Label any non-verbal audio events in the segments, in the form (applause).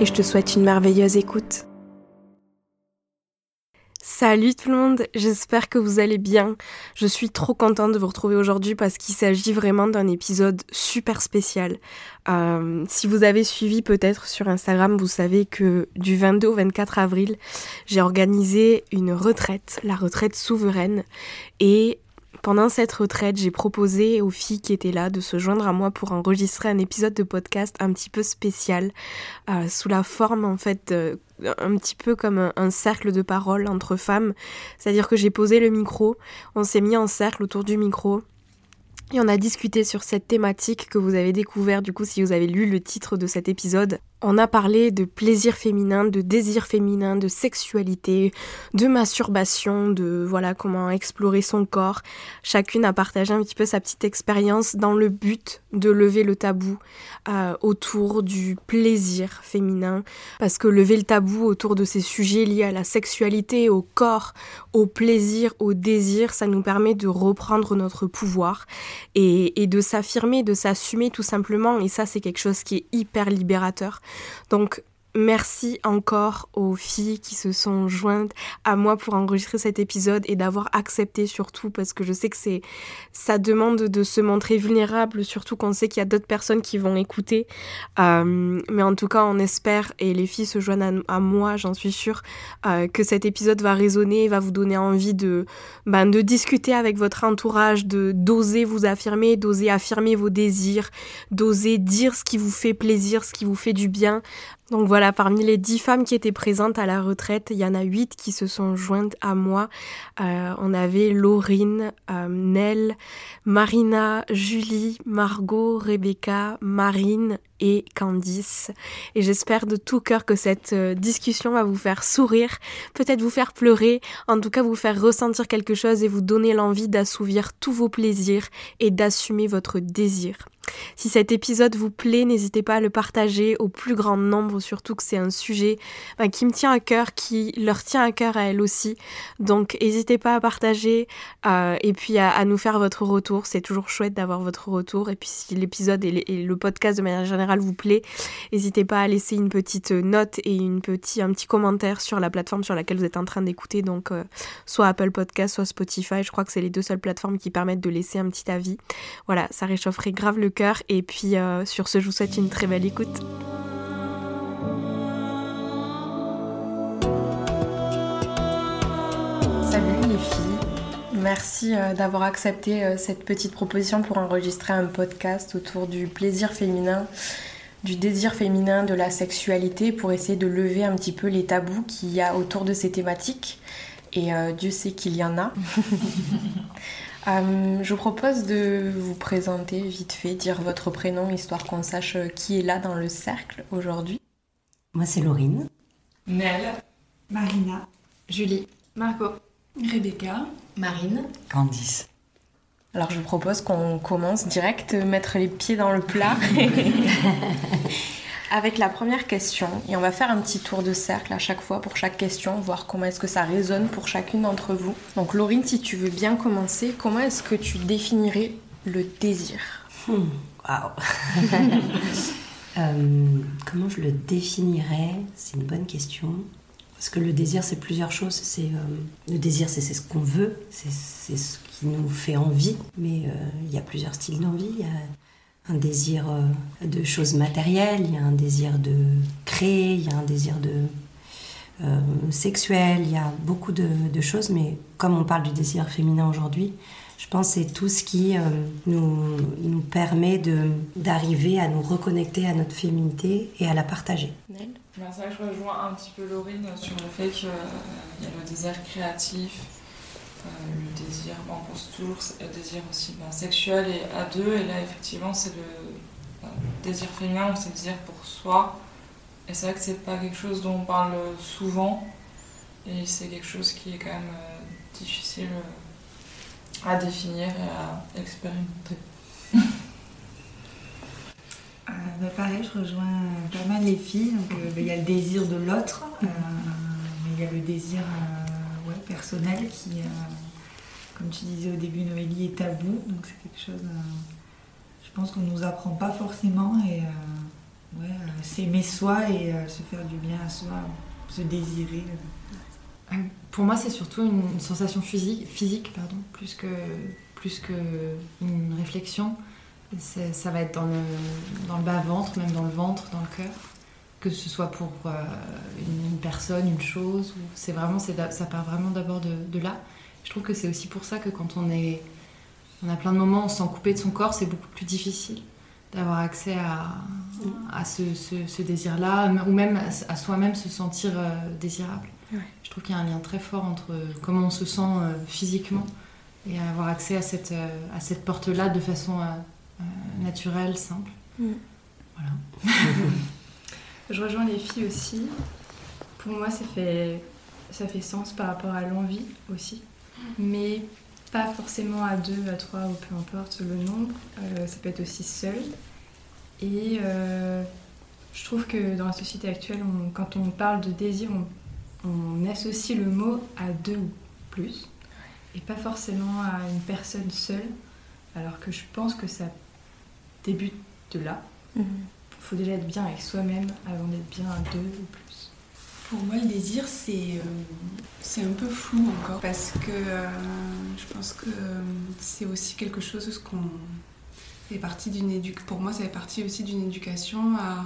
et je te souhaite une merveilleuse écoute. Salut tout le monde, j'espère que vous allez bien. Je suis trop contente de vous retrouver aujourd'hui parce qu'il s'agit vraiment d'un épisode super spécial. Euh, si vous avez suivi peut-être sur Instagram, vous savez que du 22 au 24 avril, j'ai organisé une retraite, la retraite souveraine. Et pendant cette retraite, j'ai proposé aux filles qui étaient là de se joindre à moi pour enregistrer un épisode de podcast un petit peu spécial, euh, sous la forme en fait un petit peu comme un, cercle de parole entre femmes. C'est-à-dire que j'ai posé le micro, on s'est mis en cercle autour du micro. Et on a discuté sur cette thématique que vous avez découvert du coup si vous avez lu le titre de cet épisode. On a parlé de plaisir féminin, de désir féminin, de sexualité, de masturbation, de voilà comment explorer son corps. Chacune a partagé un petit peu sa petite expérience dans le but de lever le tabou euh, autour du plaisir féminin. Parce que lever le tabou autour de ces sujets liés à la sexualité, au corps, au plaisir, au désir, ça nous permet de reprendre notre pouvoir et, et de s'affirmer, de s'assumer tout simplement. Et ça, c'est quelque chose qui est hyper libérateur. Donc Merci encore aux filles qui se sont jointes à moi pour enregistrer cet épisode et d'avoir accepté surtout parce que je sais que c'est ça demande de se montrer vulnérable surtout qu'on sait qu'il y a d'autres personnes qui vont écouter. Euh, mais en tout cas on espère et les filles se joignent à, moi j'en suis sûre euh, que cet épisode va résonner et va vous donner envie de ben, de discuter avec votre entourage de d'oser vous affirmer d'oser affirmer vos désirs d'oser dire ce qui vous fait plaisir ce qui vous fait du bien donc voilà, parmi les dix femmes qui étaient présentes à la retraite, il y en a huit qui se sont jointes à moi. Euh, on avait Laurine, euh, Nell, Marina, Julie, Margot, Rebecca, Marine et Candice. Et j'espère de tout cœur que cette euh, discussion va vous faire sourire, peut-être vous faire pleurer, en tout cas vous faire ressentir quelque chose et vous donner l'envie d'assouvir tous vos plaisirs et d'assumer votre désir. Si cet épisode vous plaît, n'hésitez pas à le partager au plus grand nombre, surtout que c'est un sujet ben, qui me tient à cœur, qui leur tient à cœur à elles aussi. Donc n'hésitez pas à partager euh, et puis à, nous faire votre retour. C'est toujours chouette d'avoir votre retour. Et puis si l'épisode et, le podcast de manière générale vous plaît, n'hésitez pas à laisser une petite note et une un petit commentaire sur la plateforme sur laquelle vous êtes en train d'écouter. Donc euh, soit Apple Podcast, soit Spotify. Je crois que c'est les deux seules plateformes qui permettent de laisser un petit avis. Voilà, ça réchaufferait grave le et puis euh, sur ce, je vous souhaite une très belle écoute. Salut les filles. Merci euh, d'avoir accepté euh, cette petite proposition pour enregistrer un podcast autour du plaisir féminin, du désir féminin, de la sexualité, pour essayer de lever un petit peu les tabous qu'il y a autour de ces thématiques. Et Dieu sait qu'il y en a. (laughs) Euh, je vous propose de vous présenter vite fait, dire votre prénom, histoire qu'on sache euh, qui est là dans le cercle aujourd'hui. Moi, c'est Laurine. Nel. Marina. Julie. Margot. Rebecca. Marine. Candice. Alors, je vous propose qu'on commence direct, mettre les pieds dans le plat. (laughs) (laughs) avec la première question et on va faire un petit tour de cercle à chaque fois pour chaque question, voir comment est-ce que ça résonne pour chacune d'entre vous. Donc Laurine, si tu veux bien commencer, comment est-ce que tu définirais le désir? Hmm, Waouh (laughs) euh, Comment je le définirais? C'est une bonne question. Parce que le désir, c'est plusieurs choses. C'est euh, le désir, c'est ce qu'on veut, c'est ce qui nous fait envie. Mais euh, il y a plusieurs styles d'envie. Un désir euh, de choses matérielles, il y a un désir de créer, il y a un désir de euh, sexuel, il y a beaucoup de, choses, mais comme on parle du désir féminin aujourd'hui, je pense que c'est tout ce qui euh, nous, nous permet d'arriver à nous reconnecter à notre féminité et à la partager. Ben, c'est vrai que je rejoins un petit peu Laurine sur le fait qu'il y a le désir créatif, le désir, on pense toujours le désir aussi ben, sexuel et à deux, et là effectivement c'est le, ben, désir féminin, c'est le désir pour soi, et c'est vrai que c'est pas quelque chose dont on parle souvent. Et c'est quelque chose qui est quand même difficile à définir et à expérimenter. (laughs) Euh, bah, pareil, je rejoins pas mal les filles. Euh, il y a le désir de l'autre, euh, il y a le désir personnel qui, comme tu disais au début, Noélie, est tabou. Donc c'est quelque chose, je pense qu'on ne nous apprend pas forcément. Et s'aimer soi et se faire du bien à soi, se désirer. Pour moi, c'est surtout une, sensation physique, physique pardon, plus que plus qu'une réflexion. Ça va être dans le, dans le bas-ventre, même dans le ventre, dans le cœur. Que ce soit pour euh, une, personne, une chose. C'est vraiment, ça part vraiment d'abord de, de, là. Je trouve que c'est aussi pour ça que quand on est. On a plein de moments, on s'en couper de son corps, c'est beaucoup plus difficile d'avoir accès à, à ce, ce, désir-là, ou même à, soi-même se sentir euh, désirable. Je trouve qu'il y a un lien très fort entre comment on se sent euh, physiquement et avoir accès à cette, à cette porte-là de façon euh, naturel, simple. Mm. Voilà. (laughs) Je rejoins les filles aussi. Pour moi, ça fait, ça fait sens par rapport à l'envie aussi. Mais pas forcément à deux, à trois ou peu importe le nombre. Euh, ça peut être aussi seul. Et euh, je trouve que dans la société actuelle, quand on parle de désir, on, associe le mot à deux ou plus. Et pas forcément à une personne seule. Alors que je pense que ça débute de là. Mhm. Faut déjà être bien avec soi-même avant d'être bien à deux ou plus. Pour moi, le désir, c'est euh, un peu flou encore parce que euh, je pense que euh, c'est aussi quelque chose qu'on fait partie d'une éducation. Pour moi, ça fait partie aussi d'une éducation à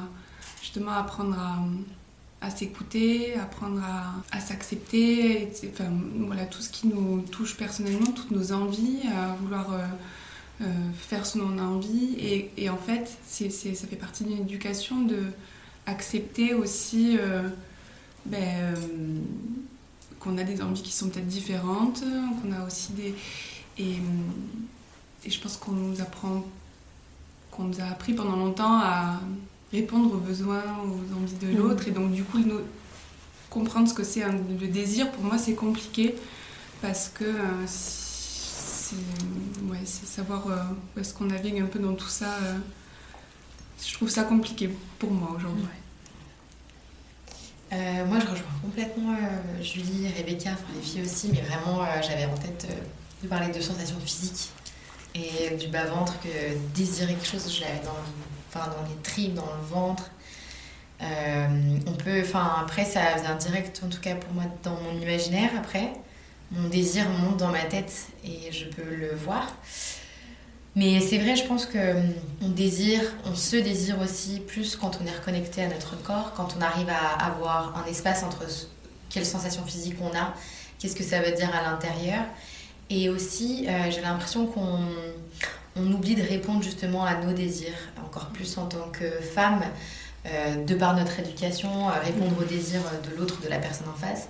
justement apprendre à, à s'écouter, apprendre à, à s'accepter, enfin, voilà, tout ce qui nous touche personnellement, toutes nos envies, à vouloir euh, faire ce dont on a envie. Et, en fait, ça fait partie d'une éducation de accepter aussi euh, ben, euh, qu'on a des envies qui sont peut-être différentes, qu'on a aussi des... Et, je pense qu'on nous apprend, qu'on nous a appris pendant longtemps à répondre aux besoins, aux envies de l'autre. Et donc, du coup, comprendre ce que c'est le désir, pour moi, c'est compliqué parce que c'est savoir euh, où est-ce qu'on navigue un peu dans tout ça. Euh, je trouve ça compliqué pour moi aujourd'hui. Euh, moi, je rejoins complètement Julie, Rebecca, les filles aussi, mais vraiment, j'avais en tête de parler de sensations physiques et du bas-ventre, que désirer quelque chose, je l'avais dans, les tripes, dans le ventre. on peut, enfin, après, ça vient direct, en tout cas pour moi, dans mon imaginaire, après mon désir monte dans ma tête et je peux le voir. Mais c'est vrai, je pense que on désire, on se désire aussi plus quand on est reconnecté à notre corps, quand on arrive à avoir un espace entre quelles sensations physiques on a, qu'est-ce que ça veut dire à l'intérieur. Et aussi, euh, j'ai l'impression qu'on on oublie de répondre justement à nos désirs, encore plus en tant que femme, euh, de par notre éducation, répondre aux désirs de l'autre, de la personne en face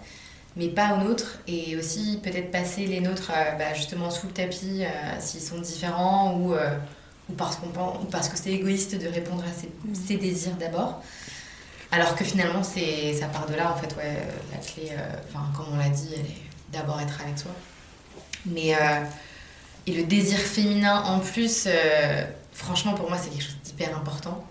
mais pas aux nôtres. Et aussi peut-être passer les nôtres euh, bah, justement sous le tapis euh, s'ils sont différents ou, euh, ou parce, qu'on pense, ou parce que c'est égoïste de répondre à ses, mm. désirs d'abord. Alors que finalement, c'est, ça part de là, en fait, ouais, la clé, enfin, comme on l'a dit, elle est d'abord être avec soi. Mais, et le désir féminin en plus, franchement, pour moi, c'est quelque chose d'hyper important.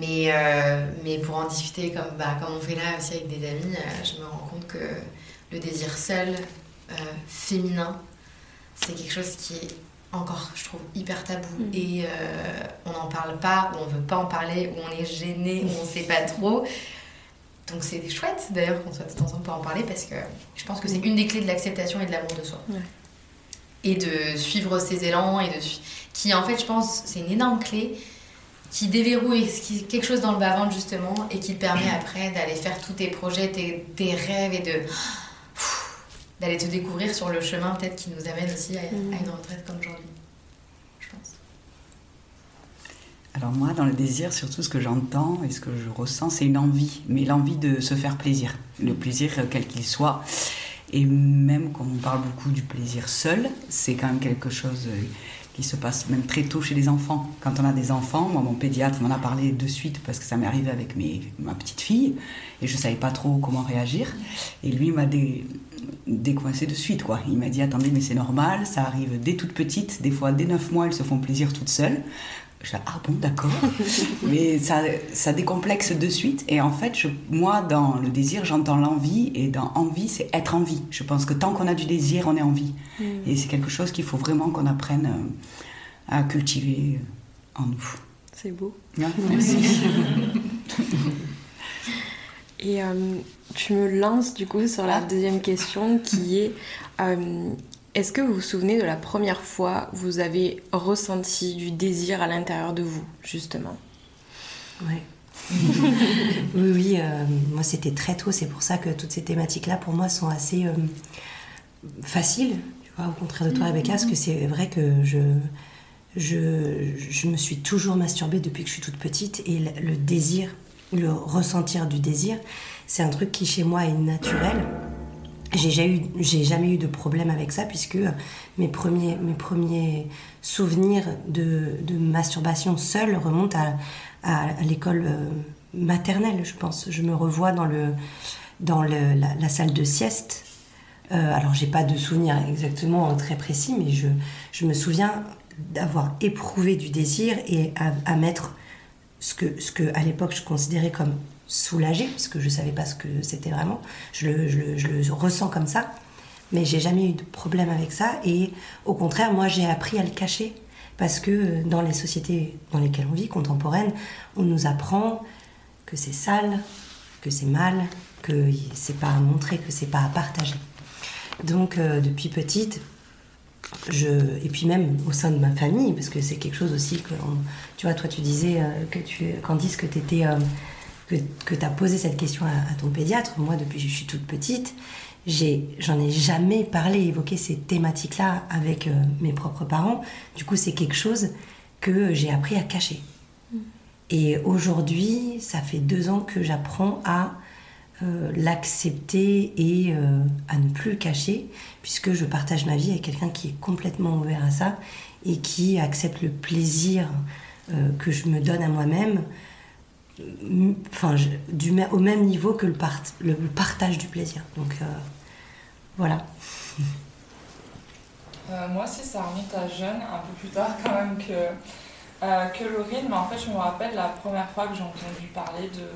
Mais, euh, mais pour en discuter comme, bah, comme on fait là aussi avec des amis, euh, je me rends compte que le désir seul, euh, féminin, c'est quelque chose qui est encore, je trouve, hyper tabou. Mm. Et on n'en parle pas, ou on veut pas en parler, ou on est gêné, ou on sait pas trop. Donc c'est chouette d'ailleurs qu'on soit ensemble pour en parler parce que je pense que c'est mm. une des clés de l'acceptation et de l'amour de soi. Et de suivre ses élans, et de qui en fait, je pense, c'est une énorme clé qui déverrouille quelque chose dans le bas-ventre justement et qui te permet (clears throat) après d'aller faire tous tes projets, tes, rêves et de d'aller te découvrir sur le chemin peut-être qui nous amène aussi à, mm. une retraite comme aujourd'hui, je pense. Alors moi, dans le désir, surtout ce que j'entends et ce que je ressens, c'est une envie, mais l'envie de se faire plaisir, le plaisir quel qu'il soit. Et même quand on parle beaucoup du plaisir seul, c'est quand même quelque chose qui se passe même très tôt chez les enfants. Quand on a des enfants, moi, mon pédiatre m'en a parlé de suite parce que ça m'est arrivé avec ma petite fille et je ne savais pas trop comment réagir. Et lui m'a dé, décoincé de suite. Quoi. Il m'a dit Attendez, mais c'est normal, ça arrive dès toute petite, des fois dès 9 mois, elles se font plaisir toutes seules. Ah bon, d'accord. (laughs) Mais ça, ça décomplexe de suite. Et en fait, je, moi, dans le désir, j'entends l'envie. Et dans envie, c'est être en vie. Je pense que tant qu'on a du désir, on est en vie. Mm. Et c'est quelque chose qu'il faut vraiment qu'on apprenne euh, à cultiver en nous. C'est beau. Ouais, (laughs) merci. Et euh, tu me lances du coup sur la deuxième question qui est euh, est-ce que vous vous souvenez de la première fois où vous avez ressenti du désir à l'intérieur de vous, justement? (laughs) Oui, oui, euh, moi c'était très tôt, c'est pour ça que toutes ces thématiques-là pour moi sont assez euh, faciles, au contraire de toi Rebecca, parce que c'est vrai que je, je, me suis toujours masturbée depuis que je suis toute petite et le désir, le ressentir du désir, c'est un truc qui chez moi est naturel. J'ai jamais, eu, de problème avec ça puisque mes premiers, souvenirs de, masturbation seule remontent à, l'école euh, maternelle, je pense. Je me revois dans, la, salle de sieste. Euh, alors, j'ai pas de souvenir exactement très précis, mais je, me souviens d'avoir éprouvé du désir et à, à mettre ce que, ce que à l'époque je considérais comme soulagé, parce que je savais pas ce que c'était vraiment. Je le, je, le, je le ressens comme ça, mais j'ai jamais eu de problème avec ça. Et au contraire, moi, j'ai appris à le cacher parce que dans les sociétés dans lesquelles on vit, contemporaines, on nous apprend que c'est sale, que c'est mal, que c'est pas à montrer, que c'est pas à partager. Donc euh, depuis petite, je, et puis même au sein de ma famille, parce que c'est quelque chose aussi que, tu vois, toi tu disais euh, que tu, Candice, que tu étais, euh, que, que tu as posé cette question à, à, ton pédiatre. Moi, depuis que je suis toute petite, j'en ai, ai, jamais parlé, évoqué ces thématiques-là avec euh, mes propres parents. Du coup, c'est quelque chose que j'ai appris à cacher. Mmh. Et aujourd'hui, ça fait deux ans que j'apprends à euh, l'accepter et euh, à ne plus le cacher, puisque je partage ma vie avec quelqu'un qui est complètement ouvert à ça et qui accepte le plaisir euh, que je me donne à moi-même, enfin, du, au même niveau que le, part, le, le partage du plaisir. Donc voilà. (laughs) moi aussi, ça remonte à jeune, un peu plus tard quand même que, que Laurine, mais en fait, je me rappelle la première fois que j'ai entendu parler de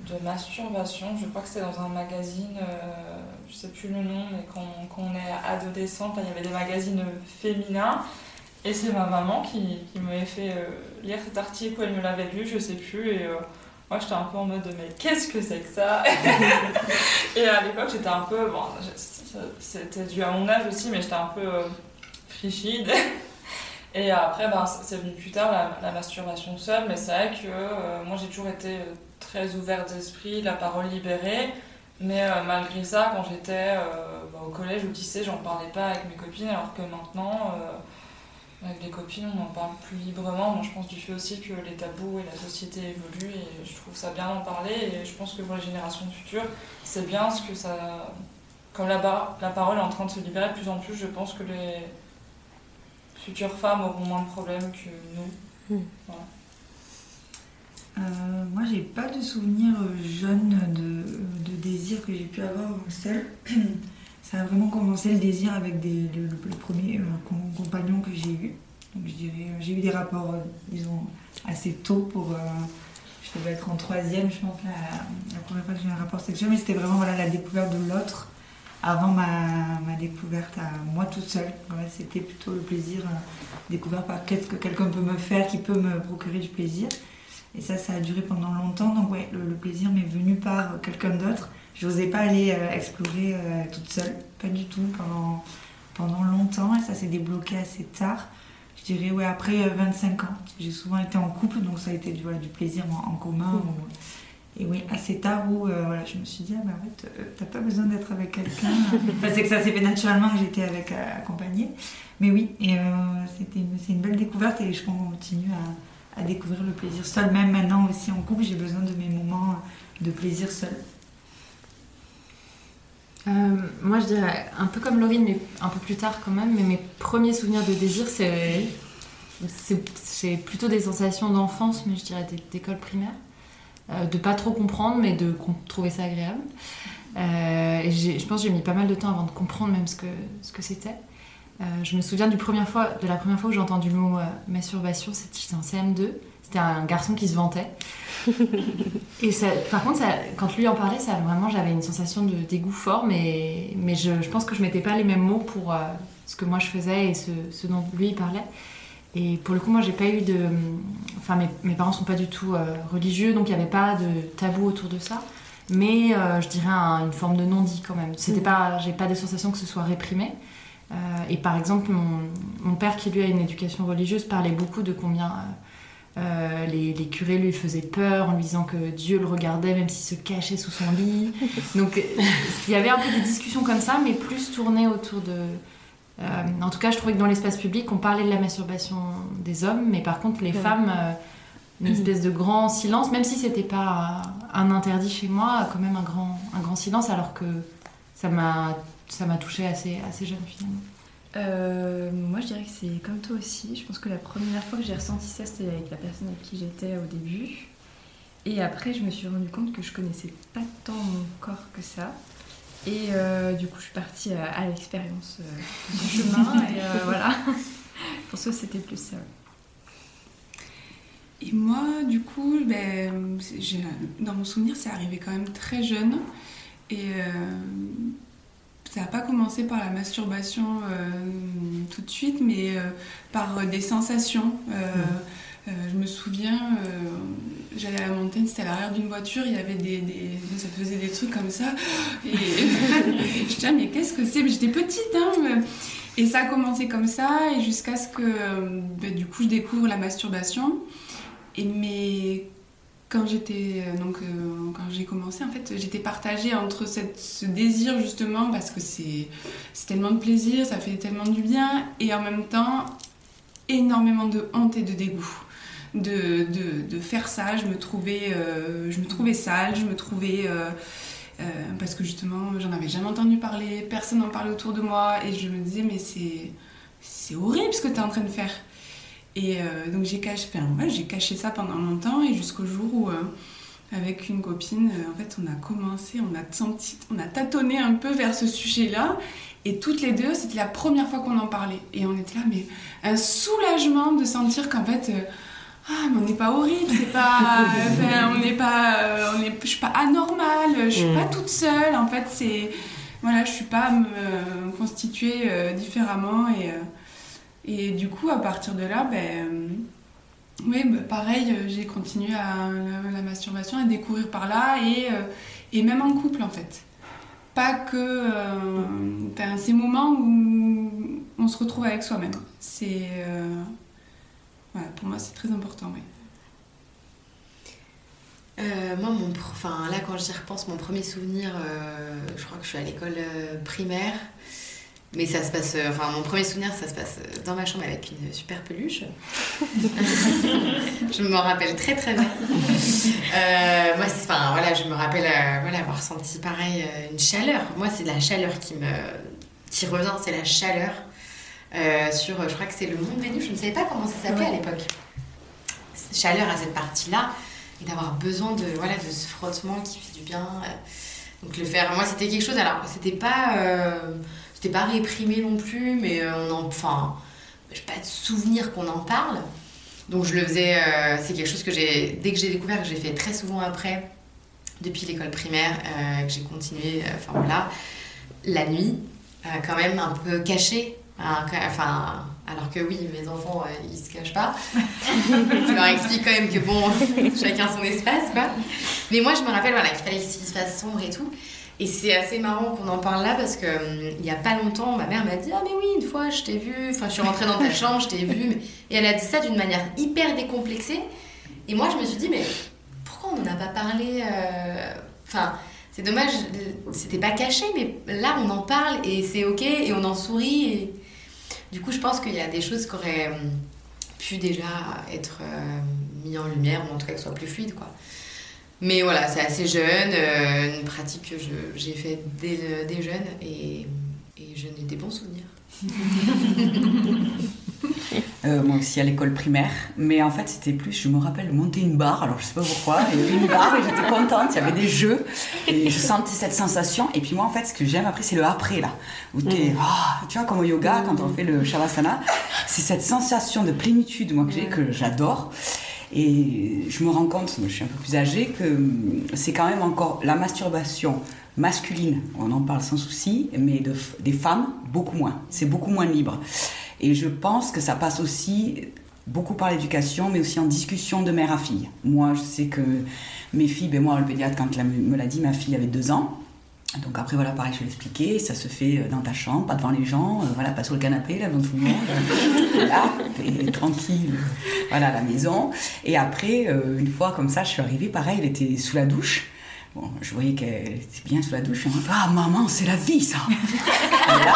de masturbation. Je crois que c'était dans un magazine, euh, je sais plus le nom, mais quand, quand on est adolescente, il y avait des magazines féminins. Et c'est ma maman qui, m'avait fait euh, lire cet article où elle me l'avait lu, je sais plus. Et euh, moi j'étais un peu en mode mais qu'est-ce que c'est que ça? (laughs) Et à l'époque j'étais un peu, bon, c'était dû à mon âge aussi, mais j'étais un peu euh, frichide. (laughs) Et après, ben, c'est venu plus tard la, masturbation seule, mais c'est vrai que euh, moi j'ai toujours été très ouverte d'esprit, la parole libérée. Mais malgré ça, quand j'étais bah, au collège ou au lycée, j'en parlais pas avec mes copines, alors que maintenant, avec les copines, on en parle plus librement. Moi, je pense du fait aussi que les tabous et la société évoluent, et je trouve ça bien d'en parler. Et je pense que pour les générations futures, c'est bien ce que ça. Comme la, bar... la parole est en train de se libérer de plus en plus, je pense que les futures femmes auront moins de problèmes que nous. Mmh. Voilà. Euh, moi, j'ai pas de souvenir jeune de, de désir que j'ai pu avoir seul. (clears throat) Ça a vraiment commencé le désir avec le, premier euh, compagnon que j'ai eu. Donc, je dirais, j'ai eu des rapports, euh, assez tôt pour. Euh, je devais être en troisième, je pense, la, la première fois que j'ai eu un rapport sexuel, mais c'était vraiment voilà, la découverte de l'autre avant ma, découverte à moi toute seule. Ouais, c'était plutôt le plaisir euh, découvert par qu'est-ce que quelqu'un peut me faire qui peut me procurer du plaisir. Et ça, ça a duré pendant longtemps. Donc, ouais, le plaisir m'est venu par quelqu'un d'autre. Je n'osais pas aller euh, explorer euh, toute seule, pas du tout, pendant, pendant longtemps. Et ça s'est débloqué assez tard. Je dirais, ouais, après euh, 25 ans. J'ai souvent été en couple, donc ça a été voilà, du plaisir en, en commun. Mmh. Ou, et oui, assez tard où euh, voilà, je me suis dit, ah, bah, en fait, t'as pas besoin d'être avec quelqu'un. (laughs) enfin, c'est que ça s'est fait naturellement que j'étais avec accompagnée. Mais oui, et c'était une, c'est une belle découverte et je continue à à découvrir le plaisir seul. Même maintenant aussi en couple, j'ai besoin de mes moments de plaisir seul. Euh, moi, je dirais un peu comme Laurine, mais un peu plus tard quand même. Mais mes premiers souvenirs de désir, c'est c'est plutôt des sensations d'enfance, mais je dirais d'école primaire. Euh, de pas trop comprendre, mais de trouver ça agréable. Euh, je pense que j'ai mis pas mal de temps avant de comprendre même ce que ce que c'était. Euh, je me souviens du première fois, de la première fois où j'ai entendu le mot masturbation, c'était en CM2. C'était un garçon qui se vantait. et ça, par contre, ça, quand lui en parlait, ça, vraiment, j'avais une sensation de dégoût fort, mais, mais je, je pense que je mettais pas les mêmes mots pour ce que moi je faisais et ce, ce dont lui il parlait. Et pour le coup, moi, j'ai pas eu de. Enfin, mes, mes parents sont pas du tout euh, religieux, donc il n'y avait pas de tabou autour de ça. Mais euh, je dirais une forme de non-dit quand même. C'était mm. pas, j'ai pas des sensations que ce soit réprimé. Euh, et par exemple, mon, mon, père, qui lui a une éducation religieuse, parlait beaucoup de combien les, les, curés lui faisaient peur en lui disant que Dieu le regardait même s'il se cachait sous son lit. (laughs) Donc il y avait un peu des discussions comme ça, mais plus tournées autour de, euh, en tout cas, je trouvais que dans l'espace public, on parlait de la masturbation des hommes, mais par contre, les femmes, euh, une espèce de grand silence, même si c'était pas un interdit chez moi, quand même un grand, un grand silence, alors que ça m'a, ça m'a touché assez, assez jeune finalement. Euh, moi, je dirais que c'est comme toi aussi. Je pense que la première fois que j'ai ressenti ça, c'était avec la personne avec qui j'étais au début. Et après, je me suis rendu compte que je connaissais pas tant mon corps que ça. Et euh, du coup, je suis partie à, l'expérience euh, du (laughs) chemin. et voilà. (laughs) Pour ça, c'était plus ça. Et moi, du coup, ben, dans mon souvenir, c'est arrivé quand même très jeune. Et ça n'a pas commencé par la masturbation tout de suite, mais par des sensations. Euh, je me souviens, euh, j'allais à la montagne, c'était à l'arrière d'une voiture, il y avait des, Ça faisait des trucs comme ça. Et (laughs) je disais, mais qu'est-ce que c'est? J'étais petite, hein Et ça a commencé comme ça, et jusqu'à ce que, ben, du coup, je découvre la masturbation. Et mais quand j'étais euh, donc quand j'ai commencé en fait j'étais partagée entre ce désir justement parce que c'est tellement de plaisir ça fait tellement du bien et en même temps énormément de honte et de dégoût de, faire ça. Je me trouvais, euh, je me trouvais sale, je me trouvais... Euh, euh, parce que justement, j'en avais jamais entendu parler, personne n'en parlait autour de moi, et je me disais, mais c'est, c'est horrible ce que tu es en train de faire. Et donc j'ai caché, enfin, j'ai caché ça pendant longtemps, et jusqu'au jour où, avec une copine, en fait, on a commencé, on a senti, on a tâtonné un peu vers ce sujet-là, et toutes les deux, c'était la première fois qu'on en parlait. Et on était là, mais un soulagement de sentir qu'en fait, ah mais on n'est pas horrible c'est pas (laughs) on n'est pas euh, on est je suis pas anormale je suis pas mm. toute seule en fait c'est voilà je suis pas me constituer euh, différemment et euh, et du coup à partir de là ben oui bah, pareil j'ai continué à la, masturbation à découvrir par là et et même en couple en fait pas que ces moments où on se retrouve avec soi-même c'est pour moi, c'est très important, oui. Euh, moi, mon, enfin, là, quand j'y repense, mon premier souvenir, euh, je crois que je suis à l'école euh, primaire. Mais ça se passe, enfin, mon premier souvenir, ça se passe dans ma chambre avec une super peluche. (laughs) je m'en rappelle très très bien. moi, enfin, voilà, je me rappelle voilà, avoir senti pareil une chaleur. Moi, c'est la chaleur qui me qui revient, c'est la chaleur. Euh, sur, je crois que c'est le monde Vénus, je ne savais pas comment ça s'appelait à l'époque. Chaleur à cette partie-là, et d'avoir besoin de, voilà, de ce frottement qui fait du bien. Donc le faire, moi c'était quelque chose, alors c'était pas, euh, c'était pas réprimé non plus, mais euh, on en, enfin, j'ai pas de souvenir qu'on en parle. Donc je le faisais, c'est quelque chose que j'ai, dès que j'ai découvert, que j'ai fait très souvent après, depuis l'école primaire, que j'ai continué, enfin voilà, la nuit, quand même un peu caché ah, enfin, alors que oui, mes enfants, euh, ils se cachent pas. (laughs) je leur explique quand même que bon, (laughs) chacun son espace, quoi. Mais moi, je me rappelle voilà, qu'il fallait qu'il se fasse sombre et tout. Et c'est assez marrant qu'on en parle là parce que hum, il y a pas longtemps, ma mère m'a dit Ah, mais oui, une fois, je t'ai vu. Enfin, je suis rentrée dans ta (laughs) chambre, je t'ai vu. Et elle a dit ça d'une manière hyper décomplexée. Et moi, je me suis dit Mais pourquoi on n'en a pas parlé euh, Enfin. C'est dommage, c'était pas caché, mais là on en parle et c'est ok et on en sourit. Et... Du coup, je pense qu'il y a des choses qui auraient hum, pu déjà être euh, mis en lumière, ou en tout cas que ce soit plus fluide. Quoi. Mais voilà, c'est assez jeune, euh, une pratique que j'ai faite dès, le- dès jeune et, et je n'ai des bons souvenirs. (laughs) Euh, moi aussi à l'école primaire, mais en fait c'était plus, je me rappelle monter une barre, alors je sais pas pourquoi, il y avait une barre et j'étais contente, il y avait des jeux et je sentais cette sensation. Et puis moi en fait ce que j'aime après c'est le après là, où t'es, ah, tu vois comme au yoga quand on fait le shavasana, c'est cette sensation de plénitude moi que j'ai que j'adore. Et je me rends compte, je suis un peu plus âgée, que c'est quand même encore la masturbation masculine, on en parle sans souci, mais des femmes, beaucoup moins. C'est beaucoup moins libre. Et je pense que ça passe aussi beaucoup par l'éducation, mais aussi en discussion de mère à fille. Moi, je sais que mes filles, ben moi, le pédiatre, quand il me l'a dit, ma fille avait deux ans. Donc après, voilà, pareil, je vais l'expliquer, ça se fait euh, dans ta chambre, pas devant les gens, euh, voilà, pas sur le canapé, là, devant tout le monde, (laughs) voilà, tranquille, voilà, à la maison. Et après, euh, une fois comme ça, je suis arrivée, pareil, elle était sous la douche. Bon, je voyais qu'elle était bien sous la douche. Ah maman, c'est la vie ça. Là,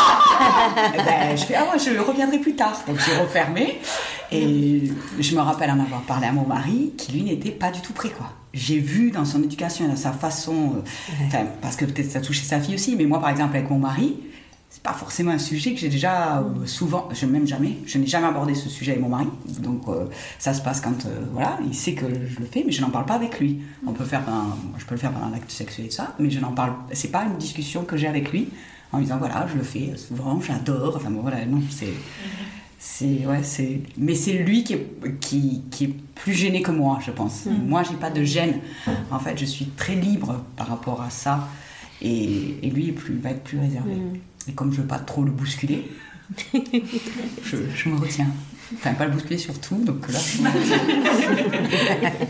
(laughs) eh ben, je fais, ah ouais, je reviendrai plus tard. Donc j'ai refermé. Et je me rappelle en avoir parlé à mon mari, qui lui n'était pas du tout prêt quoi. J'ai vu dans son éducation et dans sa façon, euh, parce que peut-être ça touchait sa fille aussi, mais moi par exemple avec mon mari, c'est pas forcément un sujet que j'ai déjà euh, souvent, je même jamais, je n'ai jamais abordé ce sujet avec mon mari. Donc euh, ça se passe quand, euh, voilà, il sait que je le fais, mais je n'en parle pas avec lui. On peut le faire pendant, je peux le faire pendant l'acte sexuel et tout ça, mais je n'en parle, c'est pas une discussion que j'ai avec lui en lui disant voilà, je le fais souvent, j'adore, enfin bon, voilà, non, c'est. C'est, ouais, c'est... Mais c'est lui qui est, qui, qui est plus gêné que moi, je pense. Moi, j'ai pas de gêne. En fait, je suis très libre par rapport à ça. Et, et lui, plus, va être plus réservé. Et comme je veux pas trop le bousculer, je, je me retiens. Enfin, pas le bousculer surtout, donc là, je me retiens. (laughs)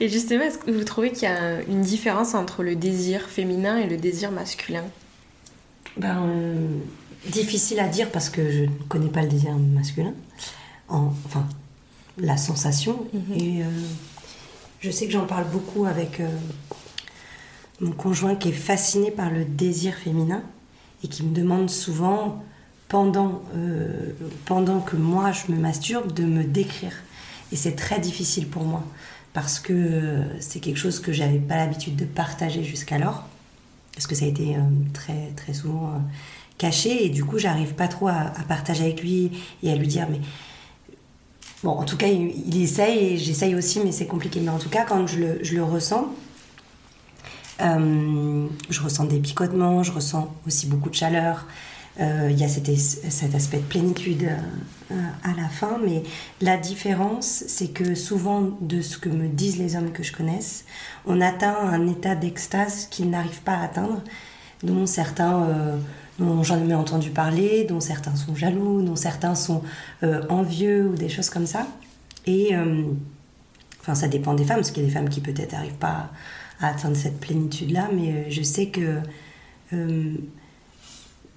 Et justement, est-ce que vous trouvez qu'il y a une différence entre le désir féminin et le désir masculin? Ben, euh, difficile à dire parce que je ne connais pas le désir masculin. En- enfin, la sensation. Et euh, je sais que j'en parle beaucoup avec euh, mon conjoint qui est fasciné par le désir féminin et qui me demande souvent, pendant, euh, pendant que moi je me masturbe, de me décrire. Et c'est très difficile pour moi parce que c'est quelque chose que j'avais pas l'habitude de partager jusqu'alors parce que ça a été très très souvent caché et du coup j'arrive pas trop à, partager avec lui et à lui dire mais bon en tout cas il, essaye et j'essaye aussi mais c'est compliqué. Mais en tout cas quand je le, je le ressens euh, je ressens des picotements je ressens aussi beaucoup de chaleur. Euh, il y a cet, aspect de plénitude euh, à la fin mais la différence c'est que souvent de ce que me disent les hommes que je connaisse on atteint un état d'extase qu'ils n'arrivent pas à atteindre dont certains euh, n'ont jamais entendu parler, dont certains sont jaloux, dont certains sont euh, envieux ou des choses comme ça. Et euh, enfin, ça dépend des femmes, parce qu'il y a des femmes qui peut-être n'arrivent pas à atteindre cette plénitude-là, mais euh, je sais que euh,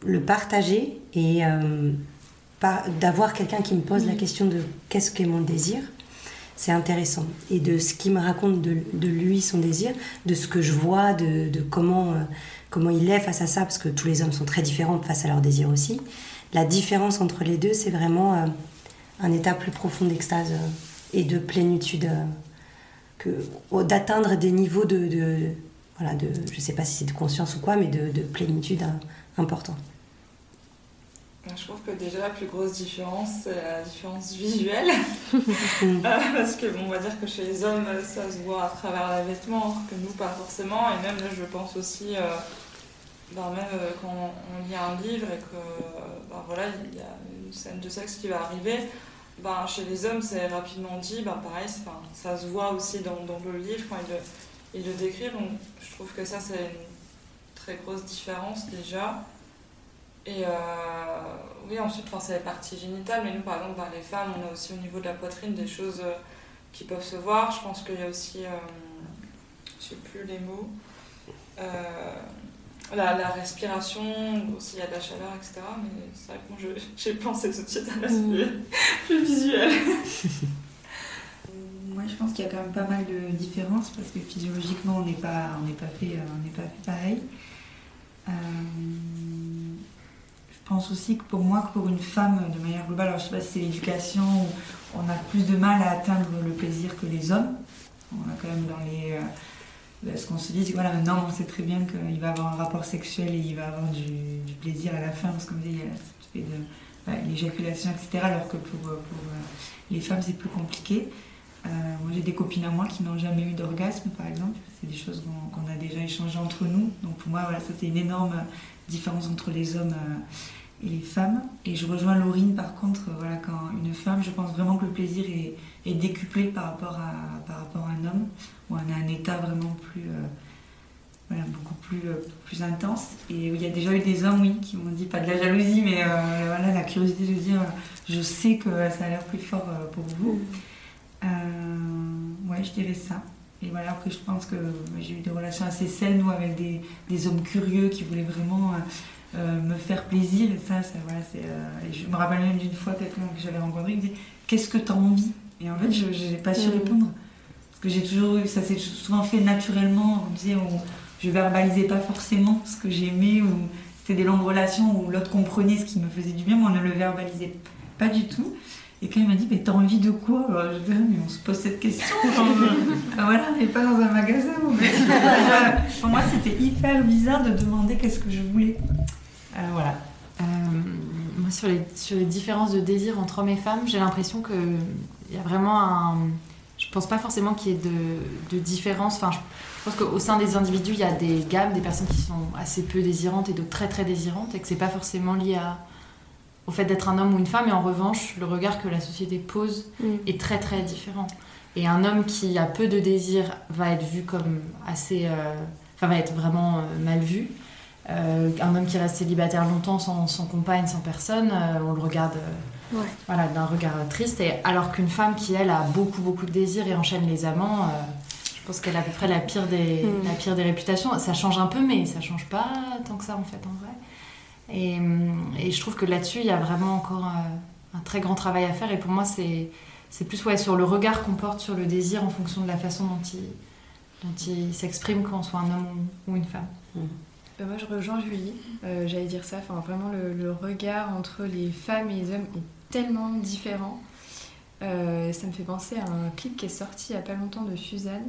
le partager et par- d'avoir quelqu'un qui me pose la question de qu'est-ce qu'est mon désir, c'est intéressant. Et de ce qu'il me raconte de, de lui, son désir, de ce que je vois, de, de comment, euh, comment il est face à ça, parce que tous les hommes sont très différents face à leur désir aussi. La différence entre les deux, c'est vraiment euh, un état plus profond d'extase euh, et de plénitude, que, d'atteindre des niveaux de, de, voilà, de, je sais pas si c'est de conscience ou quoi, mais de, de plénitude important. Je trouve que déjà la plus grosse différence, c'est la différence visuelle. (laughs) Euh, parce que bon, on va dire que chez les hommes, ça se voit à travers les vêtements, alors que nous, pas forcément. Et même là, je pense aussi, euh, ben, même euh, quand on lit un livre et que ben, voilà, il y a une scène de sexe qui va arriver, ben, chez les hommes, c'est rapidement dit, ben, pareil, ça se voit aussi dans, dans le livre quand ils le, ils le décrivent. Donc je trouve que ça, c'est une très grosse différence déjà. Et euh, oui, ensuite, enfin, c'est les parties génitales, mais nous, par exemple, dans les femmes, on a aussi au niveau de la poitrine des choses euh, qui peuvent se voir. Je pense qu'il y a aussi, euh, je sais plus les mots, euh, la, la respiration, aussi il y a de la chaleur, etc. Mais c'est vrai que moi, je- (laughs) j'ai pensé tout de suite à l'aspect plus visuel. (laughs) Moi, je pense qu'il y a quand même pas mal de différences parce que physiologiquement, on n'est pas, on n'est pas fait, on n'est pas fait pareil. Euh, pense aussi que pour moi, que pour une femme, de manière globale, alors je sais pas si c'est l'éducation on a plus de mal à atteindre le plaisir que les hommes. On a quand même dans les. euh, ce qu'on se dit, c'est que voilà, maintenant on sait très bien qu'il va avoir un rapport sexuel et il va avoir du, plaisir à la fin, parce que comme je dis, il y a voilà, l'éjaculation, etc. Alors que pour, euh, euh, les femmes, c'est plus compliqué. Euh, moi, j'ai des copines à moi qui n'ont jamais eu d'orgasme, par exemple. C'est des choses qu'on a déjà échangées entre nous. Donc pour moi, voilà, ça c'est une énorme différence entre les hommes euh, et les femmes. Et je rejoins Laurine, par contre, euh, voilà, quand une femme, je pense vraiment que le plaisir est, décuplé par rapport, à, par rapport à un homme, où on a un état vraiment plus... euh, voilà, beaucoup plus, euh, plus intense. Et il y a déjà eu des hommes, oui, qui m'ont dit, pas de la jalousie, mais euh, voilà, la curiosité de dire, euh, je sais que ça a l'air plus fort euh, pour vous. Euh, ouais, je dirais ça. Et voilà, après, je pense que j'ai eu des relations assez saines, ou avec des, des hommes curieux qui voulaient vraiment euh, euh, me faire plaisir. Et ça, ça voilà, c'est. euh, je me rappelle même d'une fois quelqu'un que j'avais rencontré qui me disait Qu'est-ce que tu as envie? Et en fait, je n'ai pas su Mhm. répondre. Parce que j'ai toujours eu, ça s'est souvent fait naturellement, on disait, on- je verbalisais pas forcément ce que j'aimais, ou c'était des longues relations où l'autre comprenait ce qui me faisait du bien, mais on ne le verbalisait pas du tout. Et quand il m'a dit, mais t'as envie de quoi Alors, Je dis, Ah, mais on se pose cette question. (laughs) euh, ben voilà, mais pas dans un magasin. (laughs) Pour moi, c'était hyper bizarre de demander qu'est-ce que je voulais. Euh, voilà. Euh, moi, sur les, sur les différences de désir entre hommes et femmes, j'ai l'impression qu'il y a vraiment un. Je pense pas forcément qu'il y ait de, de différence. Enfin, je pense qu'au sein des individus, il y a des gammes, des personnes qui sont assez peu désirantes et d'autres très très désirantes, et que c'est pas forcément lié à, au fait d'être un homme ou une femme. Et en revanche, le regard que la société pose Mm. est très très différent. Et un homme qui a peu de désir va être vu comme assez. euh, Enfin, va être vraiment euh, mal vu. Euh, un homme qui reste célibataire longtemps sans, sans compagne, sans personne, on le regarde Ouais. voilà, d'un regard triste. Et alors qu'une femme qui, elle, a beaucoup, beaucoup de désir et enchaîne les amants, je pense qu'elle a à peu près la pire, des, Mm. la pire des réputations. Ça change un peu, mais ça change pas tant que ça, en fait, en vrai. Et, hum, et je trouve que là-dessus, il y a vraiment encore euh, un très grand travail à faire. Et pour moi, c'est c'est plus ouais, sur le regard qu'on porte sur le désir en fonction de la façon dont il, dont il s'exprime quand on soit un homme ou, une femme. Euh, moi, je rejoins Julie. Euh, J'allais dire ça. Enfin, vraiment, le, le regard entre les femmes et les hommes est tellement différent. Euh, ça me fait penser à un clip qui est sorti il n'y a pas longtemps de Suzanne.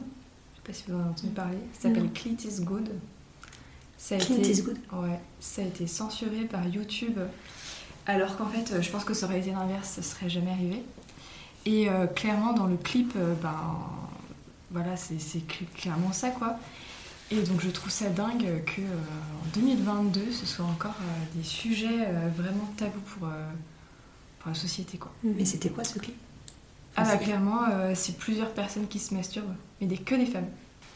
Je sais pas si vous en avez entendu parler. Ça s'appelle. Clit is Good. Ça a Clint été. Ouais, ça a été censuré par YouTube. Alors qu'en fait, euh, je pense que ça aurait été l'inverse, ça serait jamais arrivé. Et euh, clairement, dans le clip, euh, ben, voilà, c'est c'est cl- clairement ça, quoi. Et donc, je trouve ça dingue que euh, en 2022, ce soit encore euh, des sujets euh, vraiment tabous pour, euh, pour la société, quoi. Mais c'était quoi ce clip? Ah bah clairement, euh, c'est plusieurs personnes qui se masturbent, mais des, que des femmes.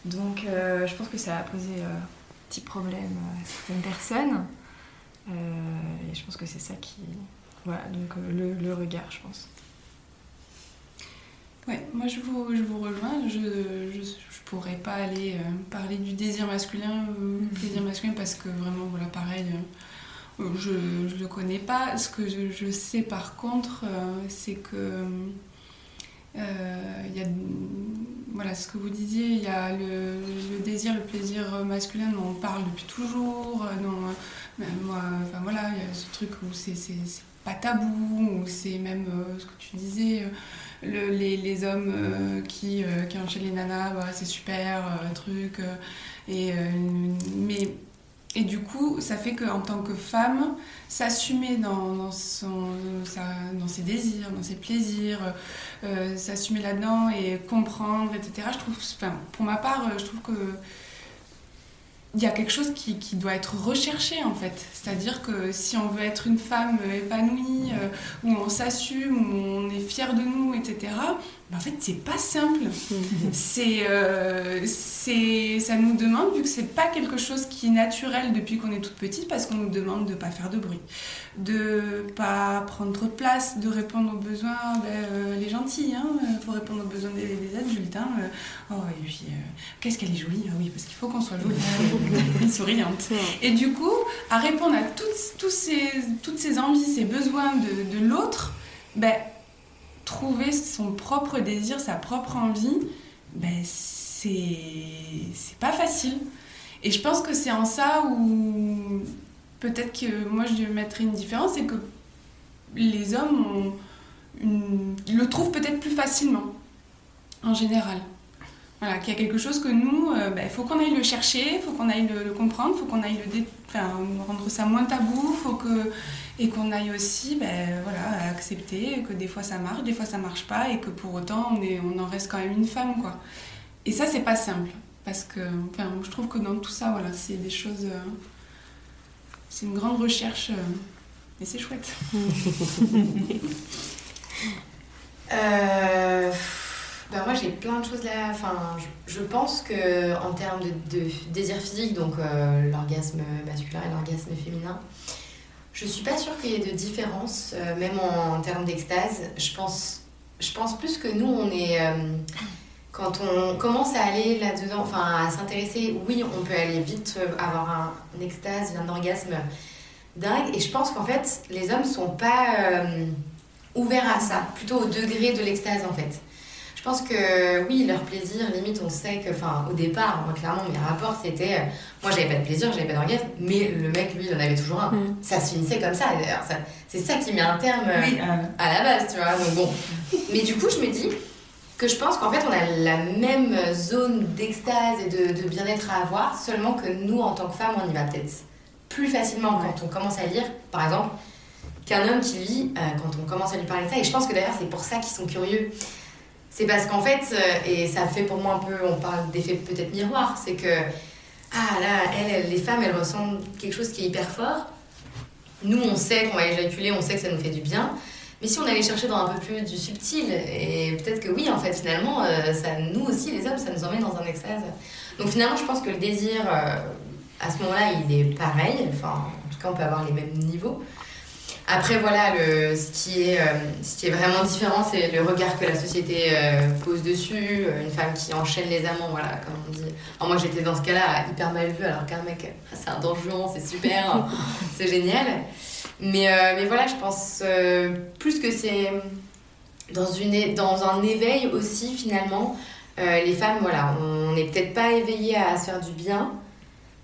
Donc euh, je pense que ça a posé euh, un petit problème euh, à certaines personnes. Euh, et je pense que c'est ça qui... Voilà, donc euh, le, le regard, je pense. Ouais, moi je vous, je vous rejoins. Je, je, je pourrais pas aller euh, parler du désir masculin ou du plaisir masculin parce que vraiment, voilà, pareil, euh, je, je le connais pas. Ce que je, je sais par contre, euh, c'est que. Euh, il y a, voilà, ce que vous disiez, il y a le, désir, le plaisir masculin dont on parle depuis toujours. euh, euh, moi, enfin voilà, il y a ce truc où c'est pas tabou, où c'est même ce que tu disais. le- les, hommes qui, qui enchaînent les nanas, bah, c'est super, truc. et, mais, et du coup, ça fait qu'en tant que femme, s'assumer dans, ses désirs, dans ses plaisirs, euh, s'assumer là-dedans et comprendre, etc. Je trouve, enfin, pour ma part, je trouve que il y a quelque chose qui, doit être recherché en fait. C'est-à-dire que si on veut être une femme épanouie, euh, où on s'assume, où on est fier de nous, etc., en fait c'est pas simple. (laughs) c'est, euh, c'est, ça nous demande, vu que c'est pas quelque chose qui est naturel depuis qu'on est toute petite, parce qu'on nous demande de pas faire de bruit, de pas prendre trop de place, de répondre aux besoins, ben, euh, les gentils, hein, faut répondre aux besoins des, des adultes. hein, euh, oh, et puis, euh, qu'est-ce qu'elle est jolie Ah oui, parce qu'il faut qu'on soit jolie, (laughs) souriante. Et du coup, à répondre à toutes, tous ces, toutes ces envies, ces besoins de, de l'autre, ben, trouver son propre désir, sa propre envie, ben, c'est pas facile. Et je pense que c'est en ça où peut-être que moi je mettrais une différence, c'est que les hommes le trouvent peut-être plus facilement, en général. Voilà, qu'il y a quelque chose que nous, il bah, faut qu'on aille le chercher, il faut qu'on aille le, comprendre, il faut qu'on aille le rendre ça moins tabou, faut que, et qu'on aille aussi ben, voilà, accepter que des fois ça marche, des fois ça marche pas, et que pour autant on, est, on en reste quand même une femme. Quoi. Et ça, c'est pas simple, parce que enfin, je trouve que dans tout ça, voilà, c'est des choses. Euh, c'est une grande recherche, euh, et c'est chouette. (laughs) euh, ben moi j'ai plein de choses là. Enfin, je, pense que en termes de, désir physique, donc euh, l'orgasme masculin et l'orgasme féminin, je suis pas sûre qu'il y ait de différence, euh, même en, termes d'extase. Je pense, je pense plus que nous on est euh, quand on commence à aller là-dedans, enfin à s'intéresser, oui, on peut aller vite avoir un, extase, un orgasme dingue. Et je pense qu'en fait, les hommes sont pas ouverts à ça, plutôt au degré de l'extase en fait. Je pense que oui, leur plaisir, limite, on sait que, enfin, au départ, moi, clairement, mes rapports, c'était. Euh, moi, j'avais pas de plaisir, j'avais pas d'orgasme, mais le mec, lui, il en avait toujours un. Mm. Ça se finissait comme ça, d'ailleurs. C'est ça qui met un terme euh, à la base, tu vois. Donc, bon. Mais du coup, je me dis que je pense qu'en fait, on a la même zone d'extase et de, de bien-être à avoir, seulement que nous, en tant que femmes, on y va peut-être plus facilement quand on commence à lire, par exemple, qu'un homme qui lit euh, quand on commence à lui parler de ça. Et je pense que d'ailleurs, c'est pour ça qu'ils sont curieux. C'est parce qu'en fait, euh, et ça fait pour moi un peu, on parle d'effet peut-être miroir, c'est que, ah là, elles, les femmes, elles ressentent quelque chose qui est hyper fort. Nous, on sait qu'on va éjaculer, on sait que ça nous fait du bien. Mais si on allait chercher dans un peu plus du subtil, et peut-être que oui, en fait, finalement, euh, ça, nous aussi, les hommes, ça nous emmène dans un extase. Donc finalement, je pense que le désir, euh, à ce moment-là, il est pareil. Enfin, en tout cas, on peut avoir les mêmes niveaux. Après, voilà, le, ce, qui est, euh, ce qui est vraiment différent, c'est le regard que la société euh, pose dessus. Euh, une femme qui enchaîne les amants, voilà, comme on dit. Alors moi, j'étais dans ce cas-là hyper mal vu, alors qu'un mec, (laughs) c'est un donjon, c'est super, (laughs) c'est génial. Mais, mais voilà, je pense plus que c'est dans, dans un éveil aussi, finalement. les femmes, voilà, on n'est peut-être pas éveillées à se faire du bien,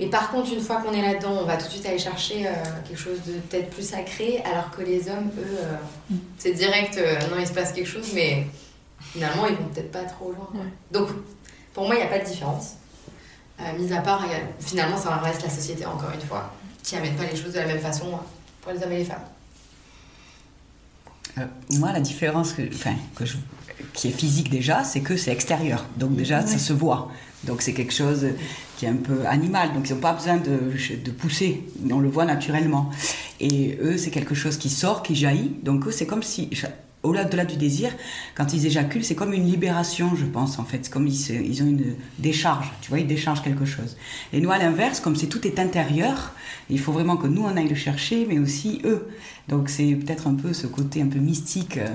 mais par contre, une fois qu'on est là-dedans, on va tout de suite aller chercher euh, quelque chose de peut-être plus sacré, alors que les hommes, eux, euh, mm. c'est direct, euh, non, il se passe quelque chose, mais finalement, ils vont peut-être pas trop loin. Donc, pour moi, il n'y a pas de différence. mis à part, finalement, ça reste la société, encore une fois, qui n'amène pas les choses de la même façon pour les hommes et les femmes. moi, la différence que, enfin, que je, qui est physique déjà, c'est que c'est extérieur. Donc déjà, ça se voit. Donc c'est quelque chose un peu animal, donc ils n'ont pas besoin de, de, pousser, on le voit naturellement. Et eux, c'est quelque chose qui sort, qui jaillit, donc eux, c'est comme si, au-delà du désir, quand ils éjaculent, c'est comme une libération, je pense, en fait, comme ils, ils, ont une décharge, tu vois, ils déchargent quelque chose. Et nous, à l'inverse, comme c'est tout est intérieur, il faut vraiment que nous, on aille le chercher, mais aussi eux. Donc c'est peut-être un peu ce côté un peu mystique euh,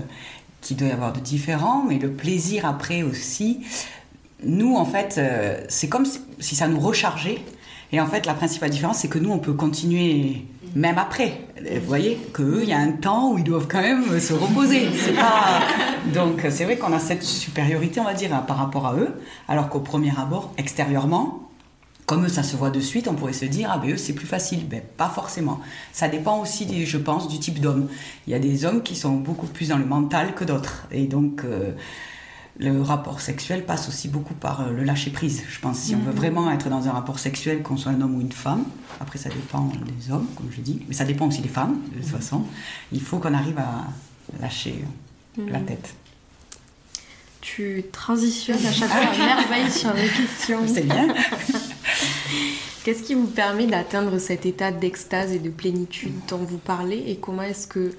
qui doit y avoir de différent, mais le plaisir après aussi, nous, en fait, euh, c'est comme si, ça nous rechargeait. Et en fait, la principale différence, c'est que nous, on peut continuer même après. Vous voyez qu'eux, il y a un temps où ils doivent quand même se reposer. (laughs) Donc, c'est vrai qu'on a cette supériorité, on va dire, hein, par rapport à eux, alors qu'au premier abord, extérieurement, comme eux, ça se voit de suite, on pourrait se dire, ah ben eux, c'est plus facile. Ben, pas forcément. Ça dépend aussi, je pense, du type d'homme. Il y a des hommes qui sont beaucoup plus dans le mental que d'autres. Et donc, euh, le rapport sexuel passe aussi beaucoup par euh, le lâcher prise. Je pense si on veut mhm. vraiment être dans un rapport sexuel, qu'on soit un homme ou une femme, après ça dépend des hommes, comme je dis, mais ça dépend aussi des femmes, de toute mhm. façon, il faut qu'on arrive à lâcher mhm. la tête. Tu transitionnes à chaque fois à (laughs) merveille sur les questions. C'est bien. (laughs) Qu'est-ce qui vous permet d'atteindre cet état d'extase et de plénitude dont vous parlez et comment est-ce que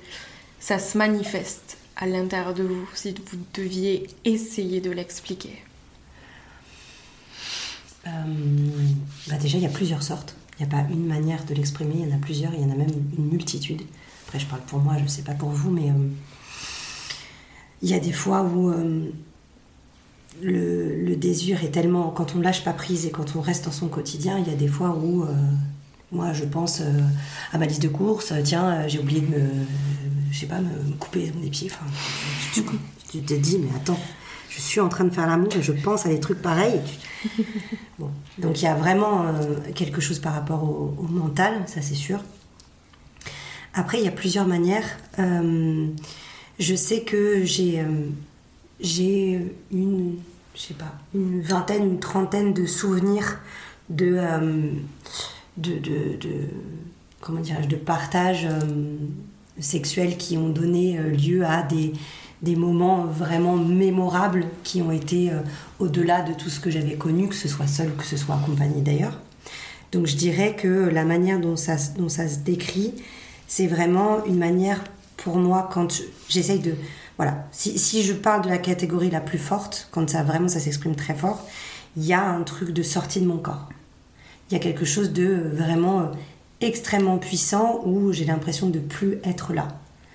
ça se manifeste à l'intérieur de vous si vous deviez essayer de l'expliquer euh, bah Déjà, il y a plusieurs sortes. Il n'y a pas une manière de l'exprimer, il y en a plusieurs, il y en a même une multitude. Après, je parle pour moi, je ne sais pas pour vous, mais euh, il y a des fois où euh, le, le, désir est tellement. Quand on ne lâche pas prise et quand on reste dans son quotidien, il y a des fois où. moi, je pense à ma liste de courses, tiens, j'ai oublié de me, je sais pas, me, couper des pieds. Enfin, (laughs) tu, te dis, mais attends, je suis en train de faire l'amour et je pense à des trucs pareils. (laughs) Bon. Donc il y a vraiment euh, quelque chose par rapport au, mental, ça c'est sûr. Après, il y a plusieurs manières. Euh, je sais que j'ai euh, j'ai une, je sais pas, une vingtaine, une trentaine de souvenirs de, de, de, de, comment dirais-je, de partage euh, sexuel qui ont donné euh, lieu à des, des moments vraiment mémorables qui ont été au-delà de tout ce que j'avais connu, que ce soit seul, que ce soit accompagné d'ailleurs. Donc je dirais que la manière dont ça, dont ça se décrit, c'est vraiment une manière pour moi quand j'essaye de voilà si, si, je parle de la catégorie la plus forte quand ça vraiment ça s'exprime très fort il y a un truc de sortie de mon corps il y a quelque chose de vraiment euh, extrêmement puissant où j'ai l'impression de plus être là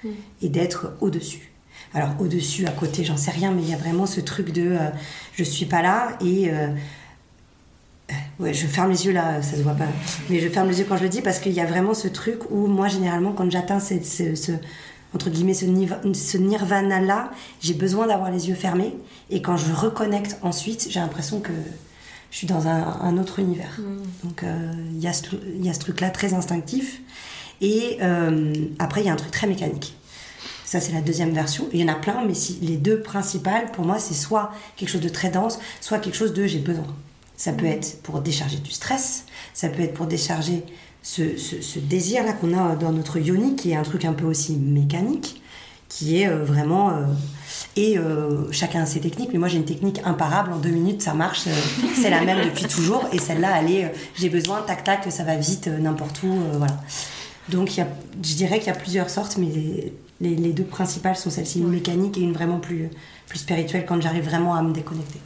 mm. et d'être au dessus alors au dessus à côté j'en sais rien mais il y a vraiment ce truc de euh, je suis pas là et euh, Ouais, je ferme les yeux là, ça se voit pas. Mais je ferme les yeux quand je le dis parce qu'il y a vraiment ce truc où moi, généralement, quand j'atteins ce, ce, entre guillemets, ce, ce nirvana-là, j'ai besoin d'avoir les yeux fermés. Et quand je reconnecte ensuite, j'ai l'impression que je suis dans un, autre univers. Mm. Donc euh, il y, a ce truc-là très instinctif. Et euh, après, il y a un truc très mécanique. Ça, c'est la deuxième version. Il y en a plein, mais si, les deux principales, pour moi, c'est soit quelque chose de très dense, soit quelque chose de j'ai besoin. Ça peut être pour décharger du stress, ça peut être pour décharger ce, ce, désir-là qu'on a dans notre yoni, qui est un truc un peu aussi mécanique, qui est euh, vraiment... Euh, et euh, chacun a ses techniques, mais moi j'ai une technique imparable, en deux minutes ça marche, c'est la même depuis toujours, et celle-là, elle est, j'ai besoin, tac tac, ça va vite, n'importe où, voilà. Donc y a, je dirais qu'il y a plusieurs sortes, mais les, les, deux principales sont celles-ci, une mécanique et une vraiment plus, plus spirituelle quand j'arrive vraiment à me déconnecter.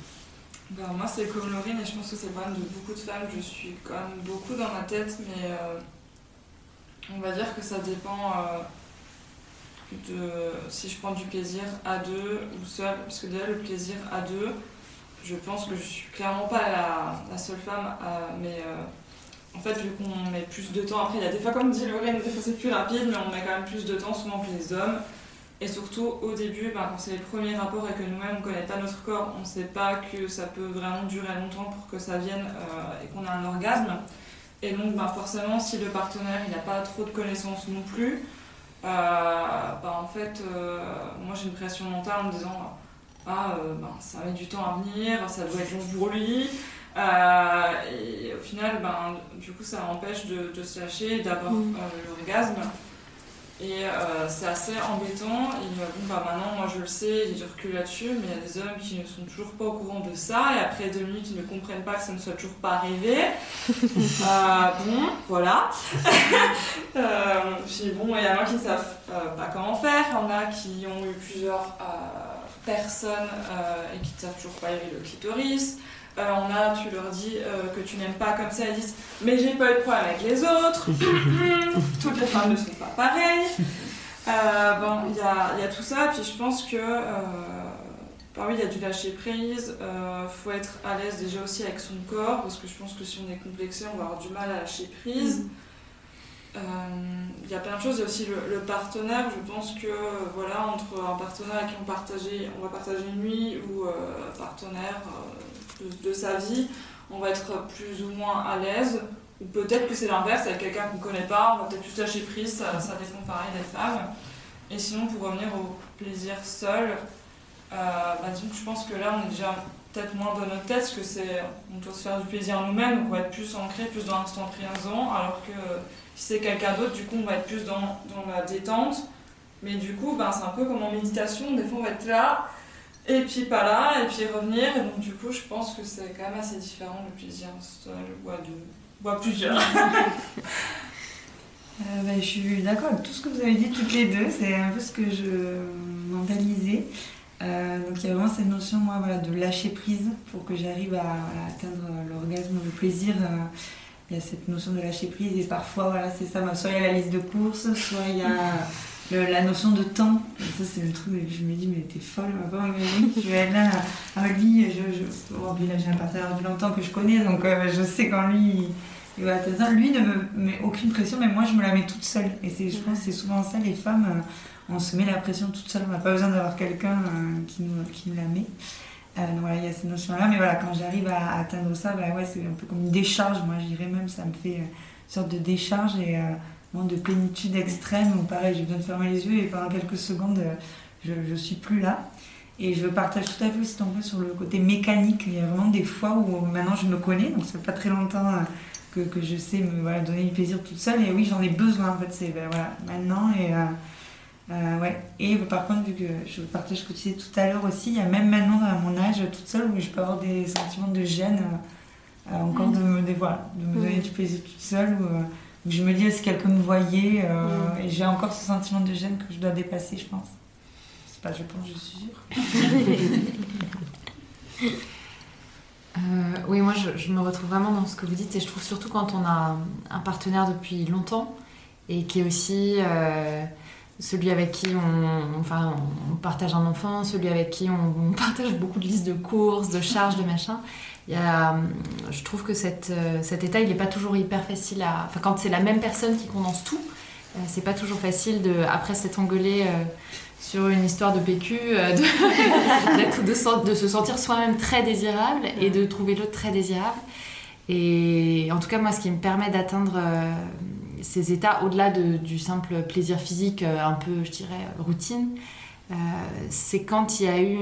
Ben, moi, c'est comme Laurine, et je pense que c'est le problème de beaucoup de femmes. Je suis quand même beaucoup dans ma tête, mais euh, on va dire que ça dépend euh, de si je prends du plaisir à deux ou seul. Parce que déjà, le plaisir à deux, je pense que je suis clairement pas la, seule femme, mais euh, en fait, vu qu'on met plus de temps, après, il y a des fois, comme dit Laurine, des fois c'est plus rapide, mais on met quand même plus de temps souvent que les hommes. Et surtout, au début, ben, quand c'est les premiers rapports et que nous-mêmes, on connaît pas notre corps, on ne sait pas que ça peut vraiment durer longtemps pour que ça vienne euh, et qu'on ait un orgasme. Et donc, ben, forcément, si le partenaire n'a pas trop de connaissances non plus, euh, ben, en fait, euh, moi j'ai une pression mentale en me disant Ah, ben, ça met du temps à venir, ça doit être long pour lui. et au final, ben, du coup, ça empêche de, de se lâcher, d'avoir mmh. l'orgasme. Et euh, c'est assez embêtant. Et euh, bon, bah maintenant, moi je le sais, j'ai du recul là-dessus, mais il y a des hommes qui ne sont toujours pas au courant de ça. Et après deux minutes, ils ne comprennent pas que ça ne soit toujours pas arrivé. (laughs) euh, bon, voilà. (laughs) euh, puis bon, il y en a qui ne savent pas comment faire. Il y en a qui ont eu plusieurs personnes et qui ne savent toujours pas élever le clitoris. Euh, on a, tu leur dis euh, que tu n'aimes pas comme ça, elles disent Mais j'ai pas eu de problème avec les autres, (laughs) (laughs) toutes les femmes ne sont pas pareilles. Euh, bon, il y a, y a, tout ça, puis je pense que. Bah oui, il y a du lâcher prise, il faut être à l'aise déjà aussi avec son corps, parce que je pense que si on est complexé, on va avoir du mal à lâcher prise. Il y a plein de choses, il y a aussi le, partenaire, je pense que voilà, entre un partenaire avec qui on, partageait, on va partager une nuit ou un partenaire de, sa vie, on va être plus ou moins à l'aise. Ou peut-être que c'est l'inverse, avec quelqu'un qu'on ne connaît pas, on va peut-être plus lâcher prise, ça, ça, dépend pareil des femmes. Et sinon, pour revenir au plaisir seul, euh, bah, je pense que là, on est déjà peut-être moins dans notre tête, parce que c'est, on doit se faire du plaisir nous-mêmes, on va être plus ancré, plus dans l'instant présent, alors que si c'est quelqu'un d'autre, du coup, on va être plus dans, dans la détente. Mais du coup, ben, c'est un peu comme en méditation, des fois on va être là, et puis pas là, et puis revenir. Et donc, du coup, je pense que c'est quand même assez différent le plaisir seul ou à deux, ou à plusieurs. (laughs) Euh, bah, je suis d'accord avec tout ce que vous avez dit toutes les deux, c'est un peu ce que je mentalisais. Euh, donc il y a vraiment cette notion moi, voilà, de lâcher prise pour que j'arrive à, atteindre l'orgasme, le plaisir. Euh, il y a cette notion de lâcher prise et parfois voilà, c'est ça, soit il y a la liste de courses, soit il y a la notion de temps, ça c'est le truc, je me dis, mais t'es folle, ma pauvre (laughs) je vais être là, ah, lui, je, oh, j'ai un partenaire depuis longtemps que je connais, donc euh, je sais quand lui, il va. Lui ne me met aucune pression, mais moi je me la mets toute seule. Et je pense que c'est souvent ça, les femmes, euh, on se met la pression toute seule, on n'a pas besoin d'avoir quelqu'un euh, qui, nous, qui nous la met. donc voilà, il y a cette notion-là, mais voilà, quand j'arrive à, atteindre ça, bah ouais, c'est un peu comme une décharge, moi je dirais même, ça me fait une sorte de décharge de plénitude extrême où pareil, j'ai besoin de fermer les yeux et pendant quelques secondes, je ne suis plus là. Et je partage tout à fait aussi ton point sur le côté mécanique. Il y a vraiment des fois où maintenant je me connais, donc ça fait pas très longtemps euh, que, que je sais me voilà, donner du plaisir toute seule. Et oui, j'en ai besoin en fait, c'est ben, voilà, maintenant. Et, euh, euh, ouais. et par contre, vu que je partage ce que tu disais tout à l'heure aussi, il y a même maintenant à mon âge toute seule où je peux avoir des sentiments de gêne, euh, encore de me, de, voilà, de me donner du plaisir toute seule. Où je me dis si quelqu'un me voyait, et j'ai encore ce sentiment de gêne que je dois dépasser, je pense je pense, je suis sûre. (laughs) Euh, oui, moi je, me retrouve vraiment dans ce que vous dites et je trouve surtout quand on a un partenaire depuis longtemps et qui est aussi euh, celui avec qui on, enfin, on partage un enfant, celui avec qui on, (laughs) partage beaucoup de listes de courses, de charges, de machin. A, je trouve que euh, cet état il n'est pas toujours hyper facile à. Enfin, quand c'est la même personne qui condense tout, c'est pas toujours facile de, après s'être engueulé sur une histoire de PQ, euh, de, (laughs) de, se sentir soi-même très désirable et de trouver l'autre très désirable. Et en tout cas, moi, ce qui me permet d'atteindre euh, ces états, au-delà du simple plaisir physique, euh, un peu, je dirais, routine, euh, c'est quand il y a eu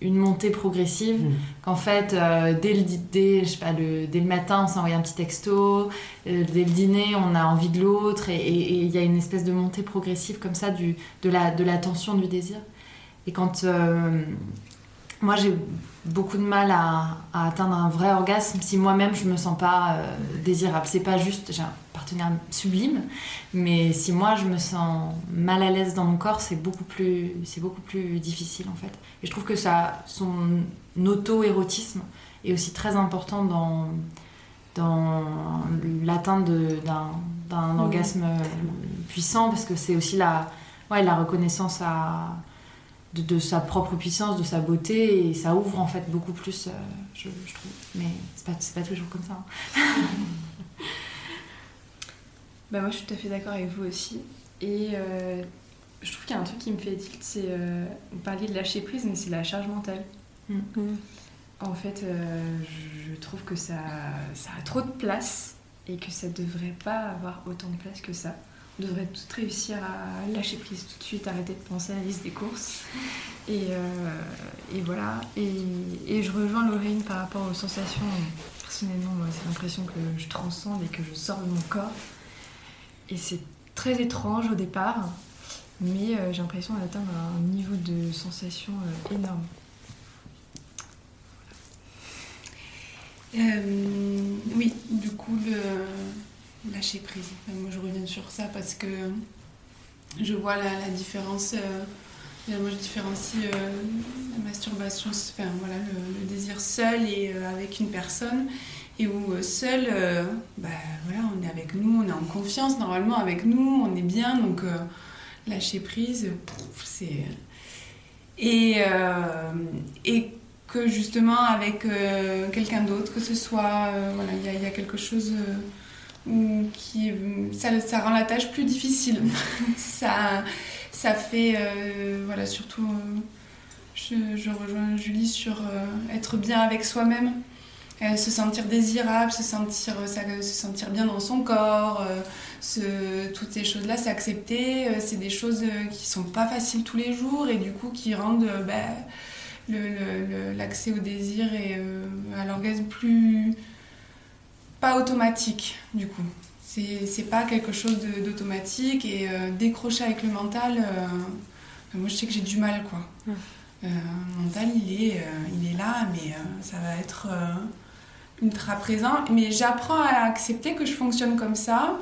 une, montée progressive, mm. qu'en fait, euh, dès, le, dès, je sais pas, le, dès le matin, on s'envoie un petit texto, euh, dès le dîner, on a envie de l'autre, et il y a une espèce de montée progressive comme ça du, de, la, de la tension du désir. Et quand moi j'ai beaucoup de mal à, atteindre un vrai orgasme si moi-même je me sens pas euh, désirable. C'est pas juste, j'ai un partenaire sublime, mais si moi je me sens mal à l'aise dans mon corps, c'est beaucoup plus, c'est beaucoup plus difficile en fait. Et je trouve que ça, son auto-érotisme est aussi très important dans dans l'atteinte d'un, d'un mmh. orgasme puissant parce que c'est aussi la, ouais, la reconnaissance à de, sa propre puissance, de sa beauté, et ça ouvre en fait beaucoup plus, euh, je, trouve. Mais c'est pas, pas toujours comme ça. Hein. (laughs) bah moi je suis tout à fait d'accord avec vous aussi. Et euh, je trouve qu'il y a un truc qui me fait tilt, c'est. Euh, vous parliez de lâcher prise, mais c'est la charge mentale. Mm. Mm. En fait, je trouve que ça, ça a trop de place et que ça devrait pas avoir autant de place que ça devrait tout réussir à lâcher prise tout de suite, arrêter de penser à la liste des courses. Et, euh, voilà. Et, je rejoins Lorraine par rapport aux sensations. Personnellement, moi, c'est l'impression que je transcende et que je sors de mon corps. Et c'est très étrange au départ, mais euh, j'ai l'impression d'atteindre un niveau de sensation euh, énorme. oui, du coup, le lâcher prise. Moi, je reviens sur ça parce que je vois la, différence. Euh, moi, je différencie euh, la masturbation, enfin, voilà, le, désir seul et euh, avec une personne. Et où seul, bah, voilà, on est avec nous, on est en confiance normalement avec nous, on est bien, donc lâcher prise, c'est. Et, et que justement, avec quelqu'un d'autre, que ce soit. il y, a quelque chose qui, ça, rend la tâche plus difficile. (laughs) ça, ça fait, euh, voilà, surtout, euh, je, rejoins Julie sur euh, être bien avec soi-même, se sentir désirable, se sentir, se sentir bien dans son corps, toutes ces choses-là, s'accepter, c'est des choses qui sont pas faciles tous les jours et du coup qui rendent bah, l'accès au désir et à l'orgasme plus pas automatique du coup. C'est pas quelque chose d'automatique et euh, décrocher avec le mental, euh, moi je sais que j'ai du mal quoi. Euh, le mental il est, il est là mais ça va être ultra présent. Mais j'apprends à accepter que je fonctionne comme ça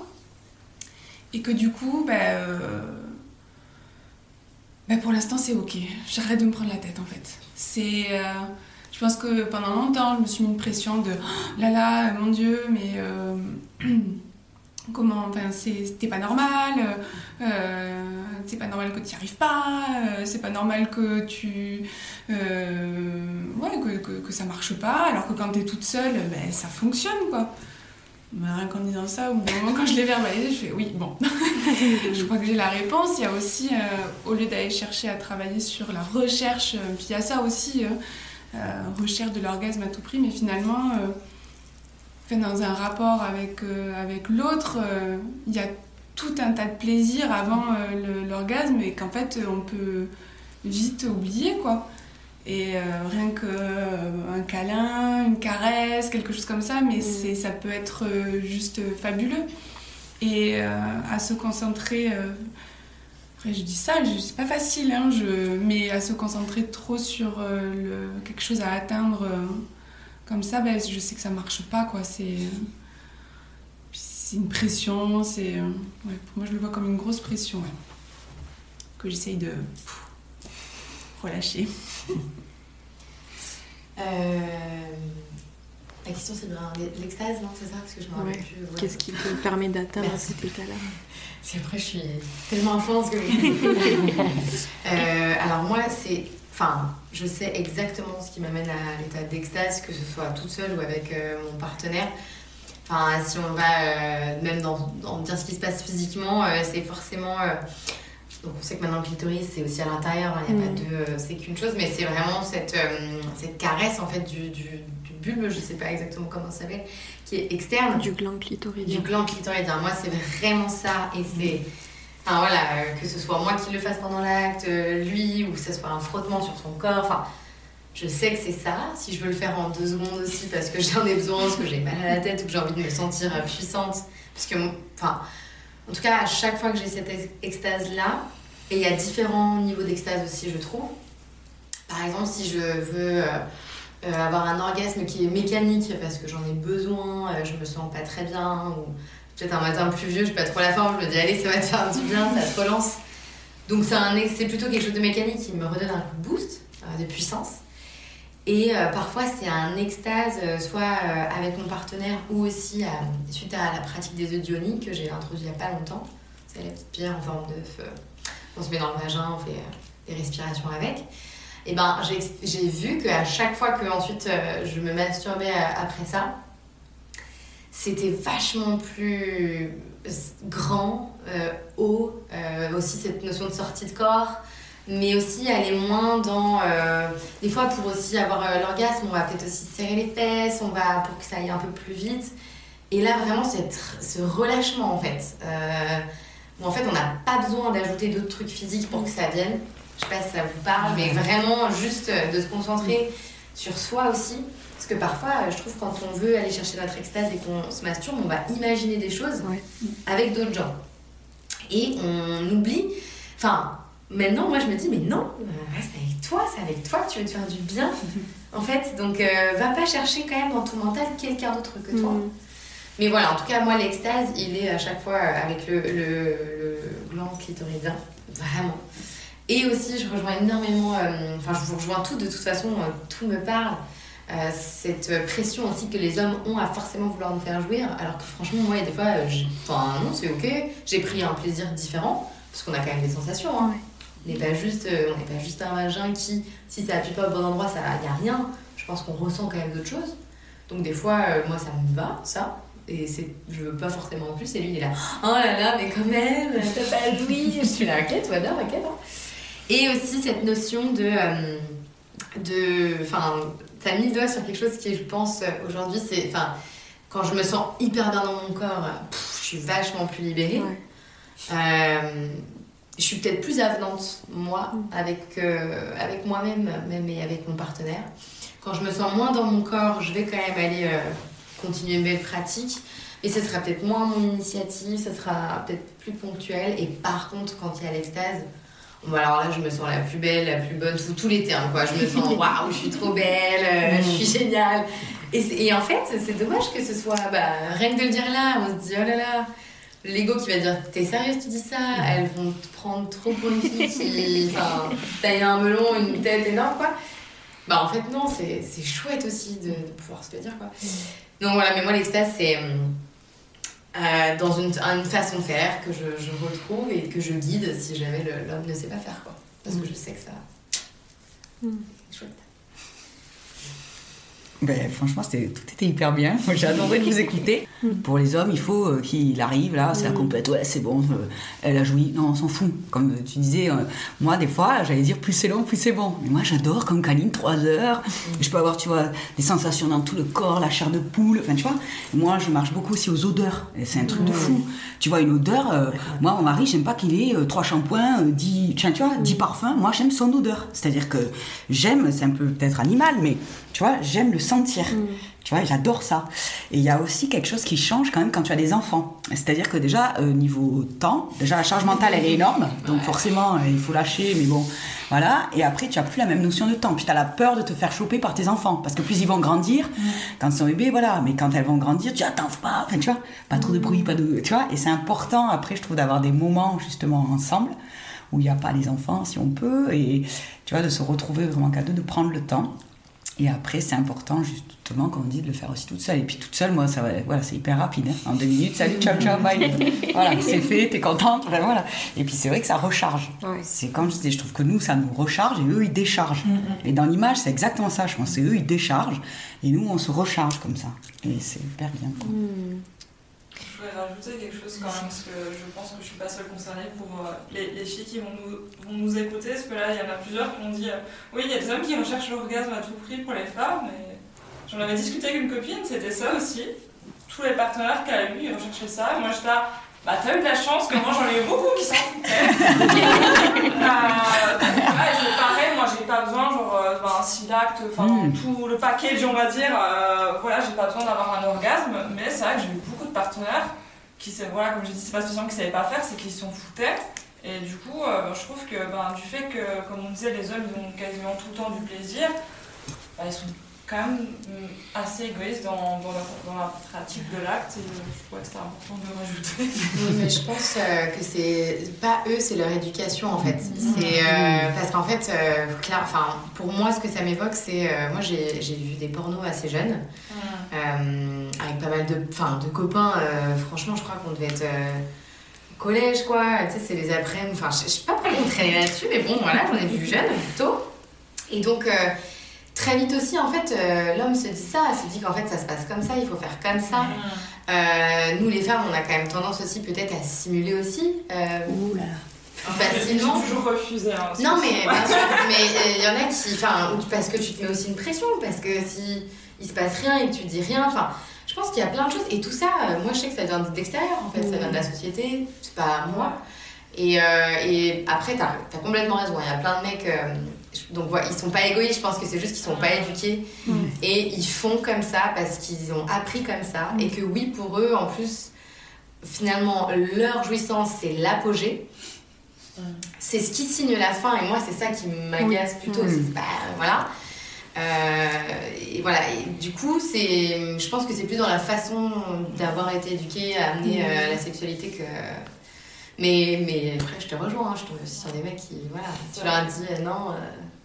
et que du coup, ben, ben pour l'instant c'est ok. J'arrête de me prendre la tête en fait. C'est je pense que pendant longtemps, je me suis mis une pression de oh là là, mon Dieu, mais euh, (clears throat) comment, enfin, c'était pas normal, euh, c'est pas normal que tu n'y arrives pas, euh, c'est pas normal que tu. ouais, que, que, ça marche pas, alors que quand tu es toute seule, ben, ça fonctionne quoi. Mais rien qu'en disant ça, au moment, quand je l'ai verbalisé, je fais oui, bon. (laughs) je crois que j'ai la réponse. Il y a aussi, au lieu d'aller chercher à travailler sur la recherche, puis il y a ça aussi euh, recherche de l'orgasme à tout prix, mais finalement, euh, dans un rapport avec, euh, avec l'autre, il y a tout un tas de plaisirs avant l'orgasme et qu'en fait, on peut vite oublier, quoi. Et rien que un câlin, une caresse, quelque chose comme ça, mais Mm. c'est, ça peut être juste fabuleux. Et à se concentrer, après je dis ça, c'est pas facile, hein, je, mais à se concentrer trop sur euh, quelque chose à atteindre euh, comme ça, ben, je sais que ça marche pas. C'est, une pression, c'est, euh, pour moi je le vois comme une grosse pression, que j'essaye de relâcher. (laughs) La question c'est bien l'extase, non C'est ça Parce que je me rappelle Ouais. Qu'est-ce qui te permet d'atteindre cet état-là Parce qu'après, je suis tellement à fond dans ce que (laughs) euh, Alors, moi, c'est. Enfin, je sais exactement ce qui m'amène à l'état d'extase, que ce soit toute seule ou avec euh, mon partenaire. Enfin, si on va euh, même dans, dans dire ce qui se passe physiquement, euh, c'est forcément. donc, on sait que maintenant, le clitoris, c'est aussi à l'intérieur, hein, il n'y a Mm. pas de. euh, c'est qu'une chose, mais c'est vraiment cette, euh, cette caresse, en fait, du bulbe, je sais pas exactement comment ça s'appelle, qui est externe Du gland du clitoridien. gland clitoridien. Moi, c'est vraiment ça. Et c'est. Enfin voilà, euh, que ce soit moi qui le fasse pendant l'acte, euh, lui, ou que ce soit un frottement sur son corps. Enfin, je sais que c'est ça. Si je veux le faire en deux secondes aussi, parce que j'en ai besoin, parce que j'ai mal à la tête, ou que j'ai envie de me sentir euh, puissante. Parce que, enfin, en tout cas, à chaque fois que j'ai cette ex- extase-là, et il y a différents niveaux d'extase aussi, je trouve. Par exemple, si je veux. Euh, avoir un orgasme qui est mécanique parce que j'en ai besoin, euh, je me sens pas très bien, ou peut-être un matin pluvieux, j'ai pas trop la forme, je me dis allez, ça va te faire du bien, ça te relance. Donc c'est plutôt quelque chose de mécanique qui me redonne un coup de boost, euh, de puissance. Et euh, parfois c'est un extase, soit avec mon partenaire ou aussi suite à la pratique des eudionies que j'ai introduit il y a pas longtemps. C'est la petite pierre en forme d'œuf. on se met dans le vagin, on fait des respirations avec. Et ben j'ai vu qu'à chaque fois que ensuite euh, je me masturbais euh, après ça, c'était vachement plus euh, grand, haut, aussi cette notion de sortie de corps, mais aussi aller moins dans. des fois, pour aussi avoir l'orgasme, on va peut-être aussi serrer les fesses, on va pour que ça aille un peu plus vite. Et là, vraiment, ce relâchement en fait, où en fait, on n'a pas besoin d'ajouter d'autres trucs physiques pour que ça vienne. Je sais pas si ça vous parle, mais vraiment juste euh, de se concentrer sur soi aussi. Parce que parfois, euh, je trouve quand on veut aller chercher notre extase et qu'on se masturbe, on va imaginer des choses Ouais. avec d'autres gens. Et on oublie. Enfin, maintenant, moi, je me dis, mais non, euh, reste avec toi, c'est avec toi que tu veux te faire du bien. (laughs) en fait, donc, euh, va pas chercher quand même dans ton mental quelqu'un d'autre que toi. Mm. Mais voilà, en tout cas, moi, l'extase, il est à chaque fois avec le, le, le gland clitoridien, vraiment. Et aussi, je rejoins énormément, euh, enfin, je vous rejoins tout, de toute façon, euh, tout me parle. Euh, cette pression aussi que les hommes ont à forcément vouloir nous faire jouir, alors que franchement, moi, il y a des fois, enfin, non, c'est ok, j'ai pris un plaisir différent, parce qu'on a quand même des sensations. Hein. On n'est pas juste, on n'est pas juste un vagin qui, si ça appuie pas au bon endroit, il n'y a rien. Je pense qu'on ressent quand même d'autres choses. Donc des fois, euh, moi, ça me va, ça. Et c'est, je veux pas forcément en plus. Et lui, il est là, oh là là, mais quand même, t'as pas joui. je suis là, ok, tout va bien, ok. hein. Et aussi cette notion de, euh, de, enfin, t'as mis le doigt sur quelque chose qui, je pense, euh, aujourd'hui, c'est, enfin, quand je me sens hyper bien dans mon corps, euh, pff, je suis vachement plus libérée. Ouais. Euh, je suis peut-être plus avenante, moi, avec, euh, avec moi-même, même et avec mon partenaire. Quand je me sens moins dans mon corps, je vais quand même aller euh, continuer une belle pratique. Et ce sera peut-être moins mon initiative, ça sera peut-être plus ponctuel. Et par contre, quand il y a l'extase, alors là, je me sens la plus belle, la plus bonne, tous tous les termes, quoi. Je me sens, (laughs) waouh, je suis trop belle, euh, je suis géniale. Et, en fait, c'est dommage que ce soit, bah, rien que de le dire là, on se dit, oh là là, l'ego qui va dire, t'es sérieuse, tu dis ça Elles vont te prendre trop pour une fille qui, enfin, taille un melon, une tête énorme, quoi. Bah, en fait, non, c'est c'est chouette aussi de, de pouvoir se le dire, quoi. Donc voilà, mais moi, l'extase, c'est hum, euh, dans une, une façon de faire que je, je retrouve et que je guide si jamais l'homme ne sait pas faire, quoi. Parce que je sais que ça. Mm. C'est chouette. Ben, franchement, c'était, tout était hyper bien. J'ai adoré de vous écouter. Pour les hommes, il faut euh, qu'il arrive, là, c'est la compète, ouais, c'est bon, euh, elle a joui. Non, on s'en fout. Comme tu disais, euh, moi, des fois, j'allais dire plus c'est long, plus c'est bon. Mais moi, j'adore, comme Kaline, 3 heures. Je peux avoir, tu vois, des sensations dans tout le corps, la chair de poule, enfin, tu vois. Moi, je marche beaucoup aussi aux odeurs. Et c'est un truc de fou. Tu vois, une odeur, euh, moi, mon mari, j'aime pas qu'il ait euh, trois shampoings, euh, 10, tiens, tu vois, 10 parfums. Moi, j'aime son odeur. C'est-à-dire que j'aime, c'est un peu peut-être animal, mais tu vois, j'aime le sentir. Tu vois, j'adore ça. Et il y a aussi quelque chose qui change quand même quand tu as des enfants. C'est-à-dire que déjà, euh, niveau temps, déjà la charge mentale, elle est énorme. Donc forcément, euh, il faut lâcher, mais bon, voilà. Et après, tu as plus la même notion de temps. Puis tu as la peur de te faire choper par tes enfants. Parce que plus ils vont grandir, quand ils sont bébés, voilà. Mais quand elles vont grandir, tu attends, pas, enfin, tu vois, pas trop de bruit, pas de. Tu vois, et c'est important, après, je trouve, d'avoir des moments justement ensemble où il n'y a pas les enfants, si on peut. Et tu vois, de se retrouver vraiment qu'à deux, de prendre le temps. Et après, c'est important, justement, comme on dit, de le faire aussi toute seule. Et puis toute seule, moi, ça va, voilà, c'est hyper rapide. hein. En deux minutes, salut, ciao, ciao, bye. (laughs) voilà, c'est fait, t'es contente, enfin, voilà. Et puis c'est vrai que ça recharge. Ouais. C'est comme je disais, je trouve que nous, ça nous recharge et eux, ils déchargent. Et dans l'image, c'est exactement ça, je pense. C'est eux, ils déchargent et nous, on se recharge comme ça. Et c'est hyper bien. quoi. Je voudrais rajouter quelque chose quand même, parce que je pense que je suis pas seule concernée pour euh, les, les filles qui vont nous, vont nous écouter, parce que là, il y en a plusieurs qui m'ont dit euh, Oui, il y a des hommes qui recherchent l'orgasme à tout prix pour les femmes, mais j'en avais discuté avec une copine, c'était ça aussi. Tous les partenaires qu'elle a eu, ils recherchaient ça. Moi, j'étais là, bah, t'as eu de la chance que moi, j'en ai eu beaucoup qui s'en foutaient. (laughs) Euh, ouais, c'est pareil, moi, j'ai pas besoin, genre, euh, ben, un Silact, enfin, Mm. tout le package, on va dire, euh, voilà, j'ai pas besoin d'avoir un orgasme, mais c'est vrai que j'ai eu partenaires qui, voilà, comme j'ai dit, c'est pas spécialement qu'ils savaient pas faire, c'est qu'ils s'en foutaient. Et du coup, euh, ben, je trouve que ben, du fait que, comme on disait, les hommes ont quasiment tout le temps du plaisir, ben, ils sont quand même mm, assez égoïstes dans, dans, la, dans la pratique de l'acte et euh, je trouvais que c'était important de rajouter. Oui, mais je pense euh, que c'est pas eux, c'est leur éducation en fait. C'est euh, parce qu'en fait, euh, clair, enfin, pour moi, ce que ça m'évoque, c'est euh, moi j'ai vu des pornos assez jeunes euh, avec pas mal de, enfin, de copains. euh, franchement, je crois qu'on devait être euh, collège quoi. Tu sais, c'est les après-midi. Enfin, je je sais pas pourquoi on traînait là-dessus, mais bon, voilà, j'en ai vu jeune plutôt. Et donc. Très vite aussi, en fait, euh, l'homme se dit ça, se dit qu'en fait ça se passe comme ça, il faut faire comme ça. Euh, nous les femmes, on a quand même tendance aussi peut-être à simuler aussi euh, Ouh là là. plus facilement. J'ai toujours refusé. hein, Non mais bien sûr, (laughs) mais euh, il y en a qui, enfin, ou parce que tu te mets aussi une pression, parce que si il se passe rien et que tu dis rien, enfin, je pense qu'il y a plein de choses et tout ça, moi je sais que ça vient de l'extérieur en fait, ça vient de la société, c'est pas moi. Et, euh, et après t'as as complètement raison, il y a plein de mecs, euh, donc voilà, ils sont pas égoïstes, je pense que c'est juste qu'ils sont pas éduqués. Et ils font comme ça parce qu'ils ont appris comme ça. Et que oui pour eux en plus finalement leur jouissance c'est l'apogée. C'est ce qui signe la fin et moi c'est ça qui m'agace plutôt. C'est pas voilà. Euh, et voilà. Et du coup c'est je pense que c'est plus dans la façon d'avoir été éduqué à amener euh, la sexualité que mais mais après je te rejoins hein, je tombe aussi sur des mecs qui voilà tu leur dis euh, non euh,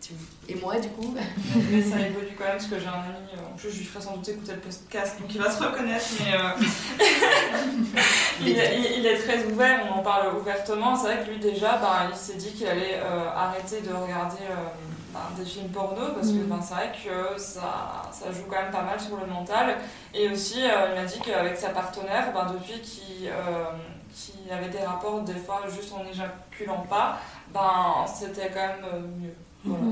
tu- et moi du coup (laughs) Mais ça évolue quand même parce que j'ai un ami, euh, en plus je lui ferai sans doute écouter le podcast donc il va se reconnaître, mais euh, (laughs) il, il- il est très ouvert, on en parle ouvertement. C'est vrai que lui déjà, ben, il s'est dit qu'il allait euh, arrêter de regarder euh, ben, des films porno parce que ben, c'est vrai que ça, ça joue quand même pas mal sur le mental. Et aussi, euh, il m'a dit qu'avec sa partenaire, ben, depuis qu'il euh, qu'il avait des rapports des fois juste en éjaculant pas, ben, c'était quand même euh, mieux. Voilà.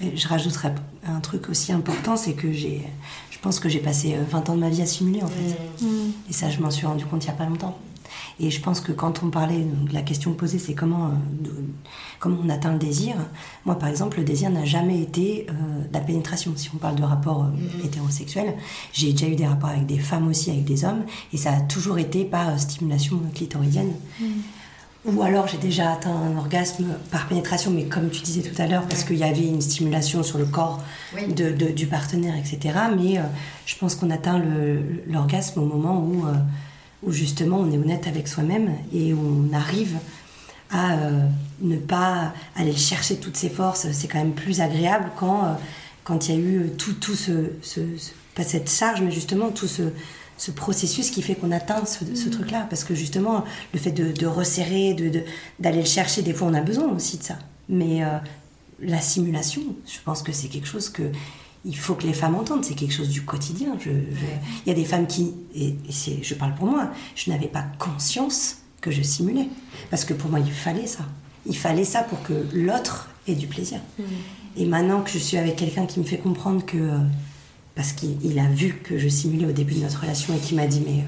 Et je rajouterais un truc aussi important, c'est que j'ai, je pense que j'ai passé euh, 20 ans de ma vie à simuler en fait. Et ça, je m'en suis rendu compte il n'y a pas longtemps. Et je pense que quand on parlait, donc, la question posée, c'est comment, euh, comment on atteint le désir. Moi, par exemple, le désir n'a jamais été euh, la pénétration. Si on parle de rapport euh, hétérosexuel, j'ai déjà eu des rapports avec des femmes aussi, avec des hommes, et ça a toujours été par euh, stimulation clitoridienne. Ou alors j'ai déjà atteint un orgasme par pénétration, mais comme tu disais tout à l'heure, parce qu'il y avait une stimulation sur le corps Oui. de, de- du partenaire, etc. Mais euh, je pense qu'on atteint l'orgasme au moment où, euh, où justement on est honnête avec soi-même et on arrive à euh, ne pas aller chercher toutes ses forces. C'est quand même plus agréable quand euh, quand il y a eu tout, tout ce, ce- ce- pas cette charge, mais justement tout ce, ce processus qui fait qu'on atteint ce, ce truc-là. Parce que justement, le fait de, de resserrer, de, de- d'aller le chercher, des fois on a besoin aussi de ça. Mais euh, la simulation, je pense que c'est quelque chose que il faut que les femmes entendent, c'est quelque chose du quotidien. Je, Il y a des femmes qui, et, c'est, je parle pour moi, je n'avais pas conscience que je simulais. Parce que pour moi, il fallait ça. Il fallait ça pour que l'autre ait du plaisir. Mm. Et maintenant que je suis avec quelqu'un qui me fait comprendre que. Parce qu'il a vu que je simulais au début de notre relation et qui m'a dit Mais euh,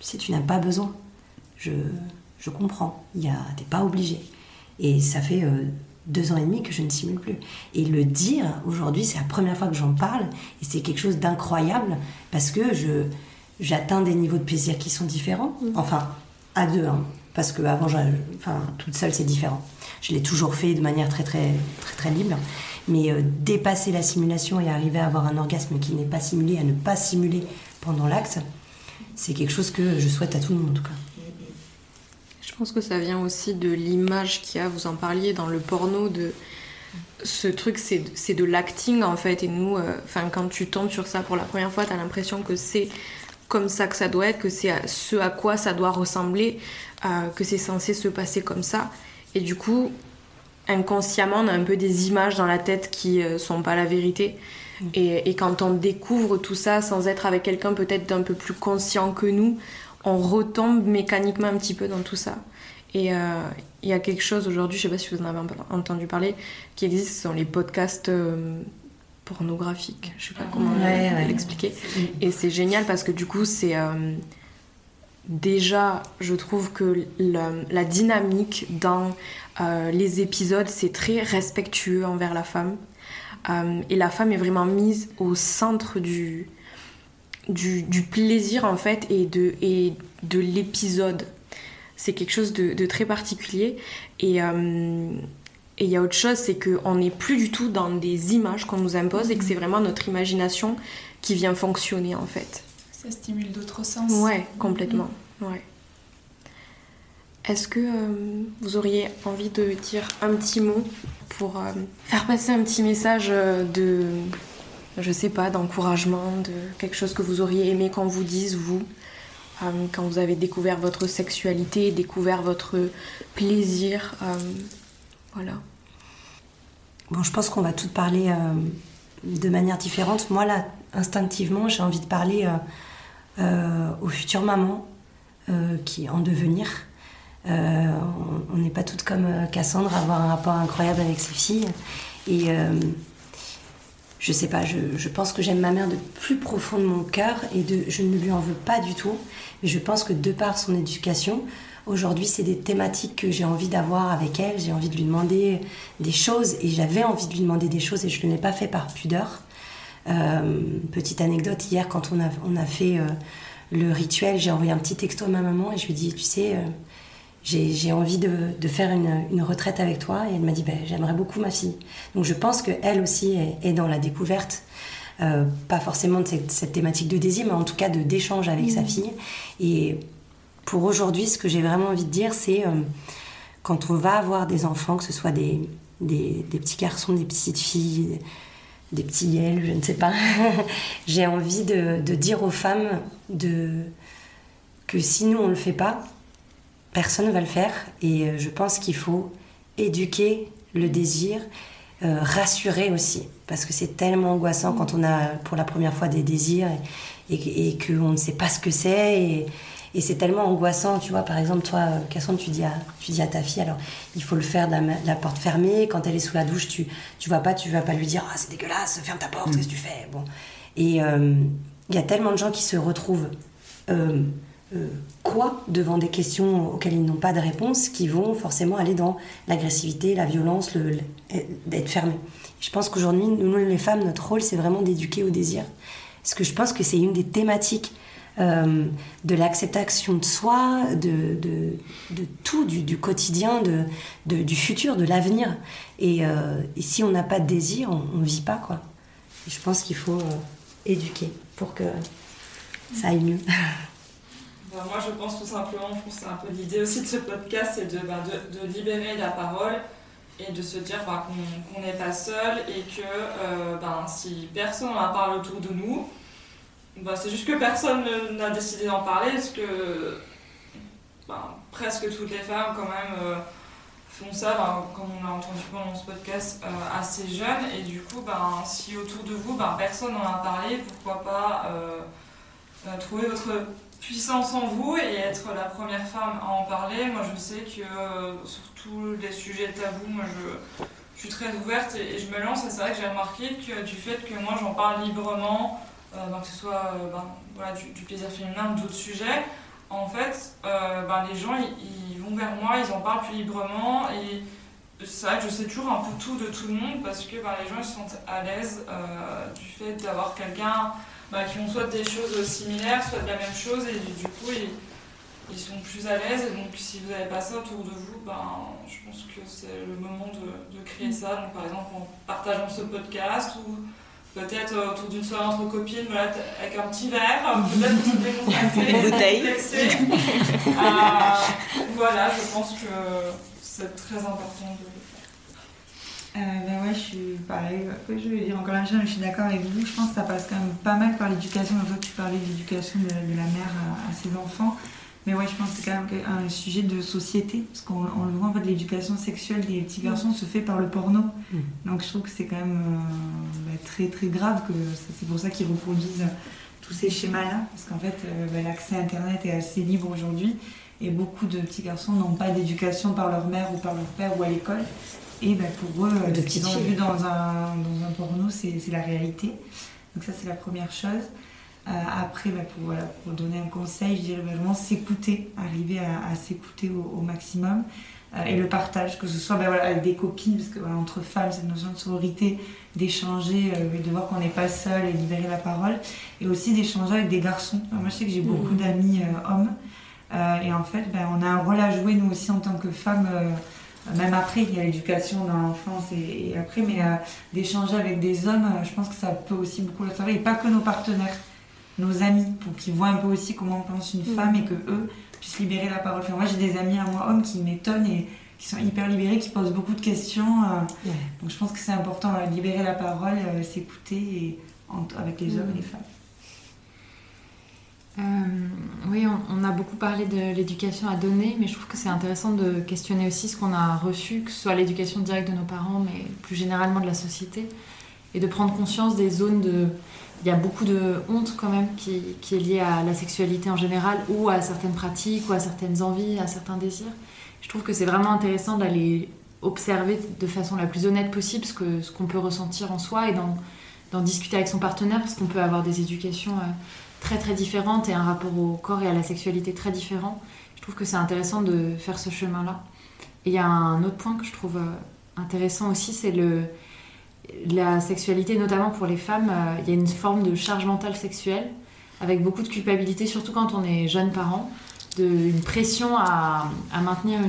si tu n'as pas besoin, je, je comprends, tu n'es pas obligé. Et ça fait euh, deux ans et demi que je ne simule plus. Et le dire, aujourd'hui, c'est la première fois que j'en parle, et c'est quelque chose d'incroyable, parce que je, j'atteins des niveaux de plaisir qui sont différents. Mm. Enfin, à deux, hein, parce que avant, enfin, toute seule, c'est différent. Je l'ai toujours fait de manière très, très, très, très libre. Mais euh, dépasser la simulation et arriver à avoir un orgasme qui n'est pas simulé, à ne pas simuler pendant l'acte, c'est quelque chose que je souhaite à tout le monde, en tout cas. Je pense que ça vient aussi de l'image qu'il y a, vous en parliez dans le porno, de ce truc, c'est de l'acting en fait. Et nous, euh, quand tu tombes sur ça pour la première fois, tu as l'impression que c'est comme ça que ça doit être, que c'est ce à quoi ça doit ressembler, euh, que c'est censé se passer comme ça. Et du coup, inconsciemment, on a un peu des images dans la tête qui euh, sont pas la vérité. Mm. Et, et, quand on découvre tout ça sans être avec quelqu'un peut-être d'un peu plus conscient que nous, on retombe mécaniquement un petit peu dans tout ça. Et euh, il y a quelque chose aujourd'hui, je sais pas si vous en avez entendu parler, qui existe dans les podcasts euh, pornographiques. Je sais pas comment l'expliquer. Et c'est génial parce que du coup, c'est euh, déjà, je trouve que la, dynamique dans les épisodes, c'est très respectueux envers la femme. et la femme est vraiment mise au centre du, du, plaisir en fait et de, et de l'épisode. C'est quelque chose de, très particulier. Euh, et il y a autre chose, c'est qu'on n'est plus du tout dans des images qu'on nous impose et que c'est vraiment notre imagination qui vient fonctionner en fait. Ça stimule d'autres sens. Ouais, complètement. Ouais. Est-ce que euh, vous auriez envie de dire un petit mot pour euh, faire passer un petit message de je sais pas, d'encouragement, de quelque chose que vous auriez aimé qu'on vous dise, vous, euh, quand vous avez découvert votre sexualité, découvert votre plaisir. Euh, voilà. Bon, je pense qu'on va toutes parler euh, de manière différente. Moi, là, instinctivement, j'ai envie de parler aux futures mamans qui en devenir. on n'est pas toutes comme Cassandre, avoir un rapport incroyable avec ses filles. Et je sais pas, je, pense que j'aime ma mère de plus profond de mon cœur et de, je ne lui en veux pas du tout. Mais je pense que de par son éducation, aujourd'hui, c'est des thématiques que j'ai envie d'avoir avec elle. J'ai envie de lui demander des choses et j'avais envie de lui demander des choses et je ne l'ai pas fait par pudeur. Euh, petite anecdote, hier, quand on a, on a fait euh, le rituel, j'ai envoyé un petit texto à ma maman et je lui ai dit, tu sais, euh, j'ai envie de, de faire une, une, retraite avec toi. Et elle m'a dit, ben, j'aimerais beaucoup ma fille. Donc je pense qu'elle aussi est, dans la découverte, euh, pas forcément de cette, thématique de désir, mais en tout cas de d'échange avec sa mmh. fille. Et pour aujourd'hui, ce que j'ai vraiment envie de dire, c'est euh, quand on va avoir des enfants, que ce soit des, des, des petits garçons, des petites filles, des petits yels, je ne sais pas, (laughs) j'ai envie de, de, dire aux femmes de, que si nous on ne le fait pas, personne ne va le faire. Et euh, je pense qu'il faut éduquer le désir, euh, rassurer aussi. Parce que c'est tellement angoissant quand on a pour la première fois des désirs et, et, qu'on ne sait pas ce que c'est. Et, c'est tellement angoissant, tu vois. Par exemple, toi, Cassandre, tu dis à, tu dis à ta fille, alors il faut le faire de la, porte fermée. Quand elle est sous la douche, tu, tu vas pas, tu vas pas lui dire, ah c'est dégueulasse, ferme ta porte, qu'est-ce que tu fais? Bon. Et euh, il y a tellement de gens qui se retrouvent euh, quoi devant des questions auxquelles ils n'ont pas de réponse qui vont forcément aller dans l'agressivité, la violence, le, d'être fermé. Je pense qu'aujourd'hui, nous les femmes, notre rôle, c'est vraiment d'éduquer au désir. Parce que je pense que c'est une des thématiques euh, de l'acceptation de soi, de, tout, du, quotidien, du futur, de l'avenir. Euh, et, si on n'a pas de désir, on ne vit pas. quoi. je pense qu'il faut éduquer pour que ça aille mieux. (laughs) moi, je pense tout simplement, je pense c'est un peu l'idée aussi de ce podcast, c'est de, de, libérer la parole et de se dire ben, qu'on n'est pas seul et que euh, ben, si personne n'en parle autour de nous, ben, c'est juste que personne n'a décidé d'en parler, parce que ben, presque toutes les femmes, quand même, euh, font ça, ben, comme on l'a entendu pendant ce podcast, euh, assez jeunes. Et du coup, si autour de vous, personne n'en a parlé, pourquoi pas trouver votre puissance en vous et être la première femme à en parler. Moi, je sais que sur tous les sujets tabous, moi, je, suis très ouverte et, je me lance. Et c'est vrai que j'ai remarqué que du fait que moi, j'en parle librement, ben, que ce soit ben, voilà, du, plaisir féminin ou d'autres sujets, en fait, ben, les gens, ils vont vers moi, ils en parlent plus librement et c'est vrai que je sais toujours un peu tout de tout le monde parce que bah, les gens ils se sentent à l'aise euh, du fait d'avoir quelqu'un bah, qui ont soit des choses similaires, soit de la même chose et du, coup ils, ils, sont plus à l'aise et donc si vous n'avez pas ça autour de vous, ben, je pense que c'est le moment de, de, créer ça. Donc par exemple en partageant ce podcast ou peut-être euh, autour d'une soirée entre copines, voilà, avec un petit verre, euh, peut-être se (laughs) décontracter, une bouteille. Euh, voilà, je pense que c'est très important de. Euh, ben ouais, je suis pareil. je vais dire encore une chose, mais je suis d'accord avec vous. Je pense que ça passe quand même pas mal par l'éducation. Toi, tu parlais de l'éducation de, de, la mère à, à ses enfants. Mais ouais, je pense que c'est quand même un sujet de société, parce qu'on le voit, en fait, l'éducation sexuelle des petits garçons se fait par le porno. Mm. Donc je trouve que c'est quand même euh, bah, très très grave, que c'est pour ça qu'ils reproduisent tous ces schémas-là, parce qu'en fait, euh, bah, l'accès à Internet est assez libre aujourd'hui, et beaucoup de petits garçons n'ont pas d'éducation par leur mère ou par leur père ou à l'école. Et bah, pour eux, de ce qu'ils ont vu dans un, dans un porno, c'est la réalité. Donc ça, c'est la première chose. Euh, après, bah, pour, voilà, pour donner un conseil, je dirais vraiment s'écouter, arriver à, s'écouter au, maximum. Euh, et le partage, que ce soit bah, voilà, avec des copines, parce que voilà, entre femmes, cette notion de sororité, d'échanger, euh, de voir qu'on n'est pas seul et libérer la parole, et aussi d'échanger avec des garçons. moi, je sais que j'ai beaucoup mmh. d'amis hommes, et en fait, ben, on a un rôle à jouer, nous aussi, en tant que femmes même après, il y a l'éducation dans l'enfance et, après, mais d'échanger avec des hommes, je pense que ça peut aussi beaucoup le travailler, et pas que nos partenaires nos amis, pour qu'ils voient un peu aussi comment pense une mm. femme et que eux puissent libérer la parole. moi, j'ai des amis à moi, hommes, qui m'étonnent et qui sont hyper libérés, qui posent beaucoup de questions. Euh. Donc, je pense que c'est important, de libérer la parole, euh, s'écouter avec les hommes et les femmes. Euh, oui, on, a beaucoup parlé de l'éducation à donner, mais je trouve que c'est intéressant de questionner aussi ce qu'on a reçu, que ce soit l'éducation directe de nos parents, mais plus généralement de la société, et de prendre conscience des zones de, il y a beaucoup de honte quand même qui, est liée à la sexualité en général ou à certaines pratiques ou à certaines envies, à certains désirs. Je trouve que c'est vraiment intéressant d'aller observer de façon la plus honnête possible ce qu'on ce qu'on peut ressentir en soi et d'en discuter avec son partenaire parce qu'on peut avoir des éducations euh, très très différentes et un rapport au corps et à la sexualité très différent. Je trouve que c'est intéressant de faire ce chemin-là. Et il y a un autre point que je trouve euh, intéressant aussi, c'est le, la sexualité, notamment pour les femmes, euh, il y a une forme de charge mentale sexuelle avec beaucoup de culpabilité, surtout quand on est jeune parent, de, une pression à, maintenir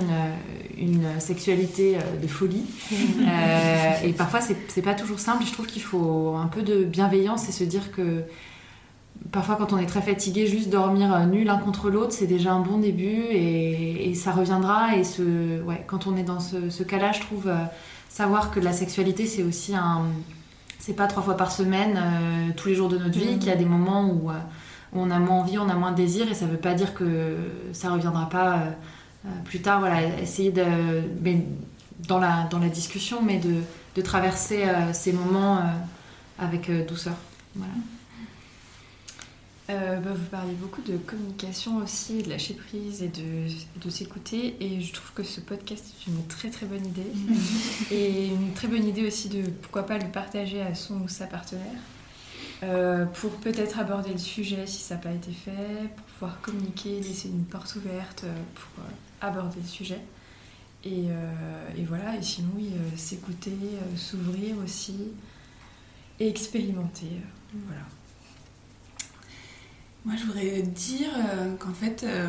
une, sexualité euh, de folie. (laughs) Euh, et parfois, c'est pas toujours simple. Je trouve qu'il faut un peu de bienveillance et se dire que parfois, quand on est très fatigué, juste dormir nu l'un contre l'autre, c'est déjà un bon début et, ça reviendra. Et ce, ouais, quand on est dans ce, ce cas-là, je trouve savoir que la sexualité, c'est aussi un. C'est pas trois fois par semaine, euh, tous les jours de notre vie, qu'il y a des moments où, euh, on a moins envie, on a moins de désir, et ça veut pas dire que ça reviendra pas euh, plus tard. Voilà, essayer de. Mais dans, la, dans la discussion, mais de, de traverser ces moments avec douceur. Voilà. Euh, bah, vous parlez beaucoup de communication aussi, de lâcher prise et de, de s'écouter. Et je trouve que ce podcast est une très très bonne idée. (laughs) et une très bonne idée aussi de pourquoi pas le partager à son ou sa partenaire. Euh, pour peut-être aborder le sujet si ça n'a pas été fait, pour pouvoir communiquer, laisser une porte ouverte euh, pour aborder le sujet. Et, et voilà, et sinon, oui, s'écouter, s'ouvrir aussi et expérimenter. voilà. Moi, je voudrais dire euh, qu'en fait, euh,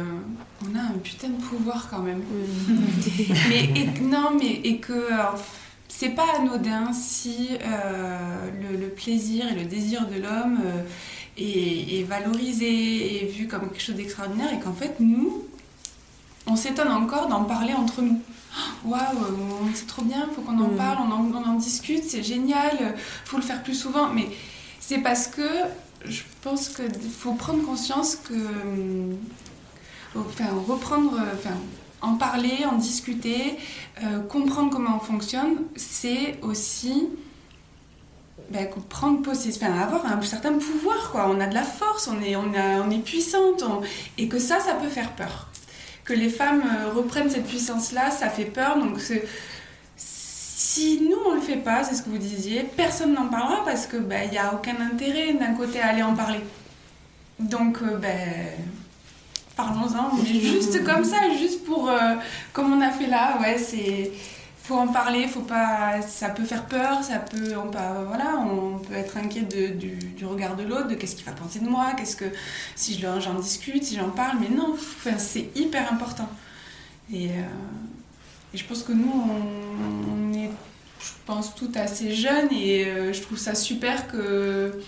on a un putain de pouvoir quand même. (laughs) mais non, mais et que c'est pas anodin si euh, le, plaisir et le désir de l'homme est, valorisé et vu comme quelque chose d'extraordinaire et qu'en fait, nous, on s'étonne encore d'en parler entre nous. Waouh, c'est trop bien, faut qu'on en mm. parle, on en, on en discute, c'est génial, faut le faire plus souvent. Mais c'est parce que je pense qu'il faut prendre conscience que. Enfin, reprendre. Enfin, en parler, en discuter, euh, comprendre comment on fonctionne, c'est aussi ben, prendre possession, enfin, avoir un certain pouvoir, quoi. On a de la force, on est, on est puissante, et que ça, ça peut faire peur. Que les femmes euh, reprennent cette puissance-là, ça fait peur. Donc, si nous, on le fait pas, c'est ce que vous disiez, personne n'en parlera parce que ben, il n'y a aucun intérêt d'un côté à aller en parler. Donc, euh, ben, parlons-en, mais juste (laughs) comme ça, juste pour, euh, comme on a fait là, ouais, c'est faut en parler, faut pas, ça peut faire peur, ça peut, on peut, voilà, on peut être inquiet de, du, du, regard de l'autre, de qu'est-ce qu'il va penser de moi, qu'est-ce que, si j'en discute, si j'en parle, mais non, c'est hyper important. Et, euh, et, je pense que nous, on, est, je pense, toutes assez jeunes et euh, je trouve ça super que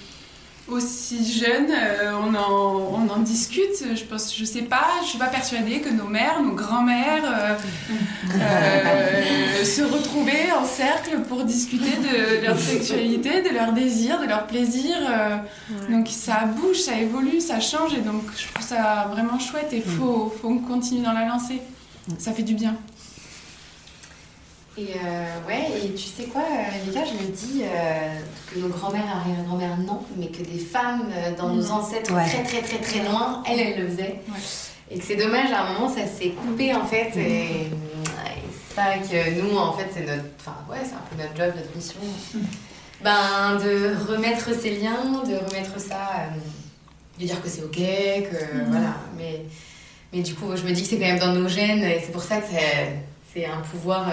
aussi jeune, euh, on, en, on, en, discute. Je pense, je sais pas, je suis pas persuadée que nos mères, nos grands-mères euh, se retrouvaient en cercle pour discuter de leur sexualité, de leur désir, de leur plaisir. Donc ça bouge, ça évolue, ça change et donc je trouve ça vraiment chouette et faut, faut continuer dans la lancée. Ça fait du bien. Et euh, ouais, et tu sais quoi, Rebecca, je me dis euh, que nos grands-mères, arrière-grand-mères, non, mais que des femmes euh, dans nos ancêtres très très très très loin, elles, elles le faisaient. Et que c'est dommage, à un moment, ça s'est coupé en fait. Et, c'est ça que nous, en fait, c'est notre. Enfin, ouais, c'est un peu notre job, notre mission. (laughs) Ben, de remettre ces liens, de remettre ça, de dire que c'est ok, que voilà. Mais, mais du coup, je me dis que c'est quand même dans nos gènes, et c'est pour ça que c'est un pouvoir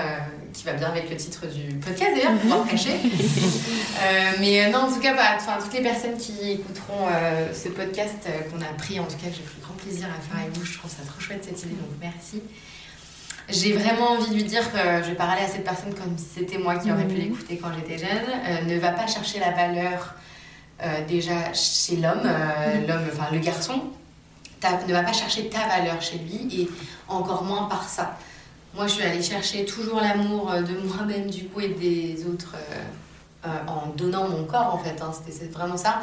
qui va bien avec le titre du podcast d'ailleurs, pour cacher. (laughs) euh, mais euh, non, en tout cas, bah, toutes les personnes qui écouteront euh, ce podcast euh, qu'on a pris, en tout cas, j'ai pris grand plaisir à faire avec vous. Je trouve ça trop chouette cette idée, donc merci. J'ai vraiment envie de lui dire que je vais parler à cette personne comme si c'était moi qui aurais pu mhm. l'écouter quand j'étais jeune. ne va pas chercher la valeur déjà chez l'homme, mhm. l'homme, enfin le garçon. ne va pas chercher ta valeur chez lui et encore moins par ça. Moi, je suis allée chercher toujours l'amour euh, de moi-même, du coup, et des autres euh, euh, en donnant mon corps, en fait. Hein. C'était vraiment ça.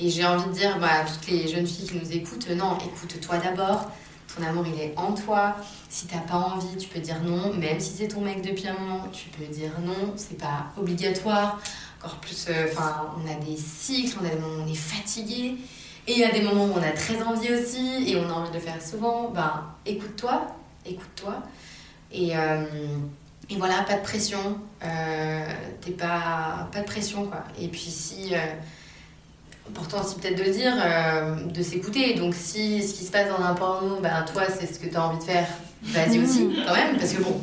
Et j'ai envie de dire bah, à toutes les jeunes filles qui nous écoutent, non, écoute-toi d'abord. Ton amour, il est en toi. Si t'as pas envie, tu peux dire non. Même si c'est ton mec depuis un moment, tu peux dire non. C'est pas obligatoire. Encore plus, enfin, on a des cycles, on a des moments où on est fatigué. Et il y a des moments où on a très envie aussi et on a envie de le faire souvent. Ben, écoute-toi, écoute-toi. Et, euh, et voilà, pas de pression. Euh, t'es pas, pas de pression, quoi. Et puis si. Euh, important aussi peut-être de le dire, de s'écouter. Donc si ce qui se passe dans un porno, ben toi c'est ce que tu as envie de faire, vas-y aussi quand même, parce que bon,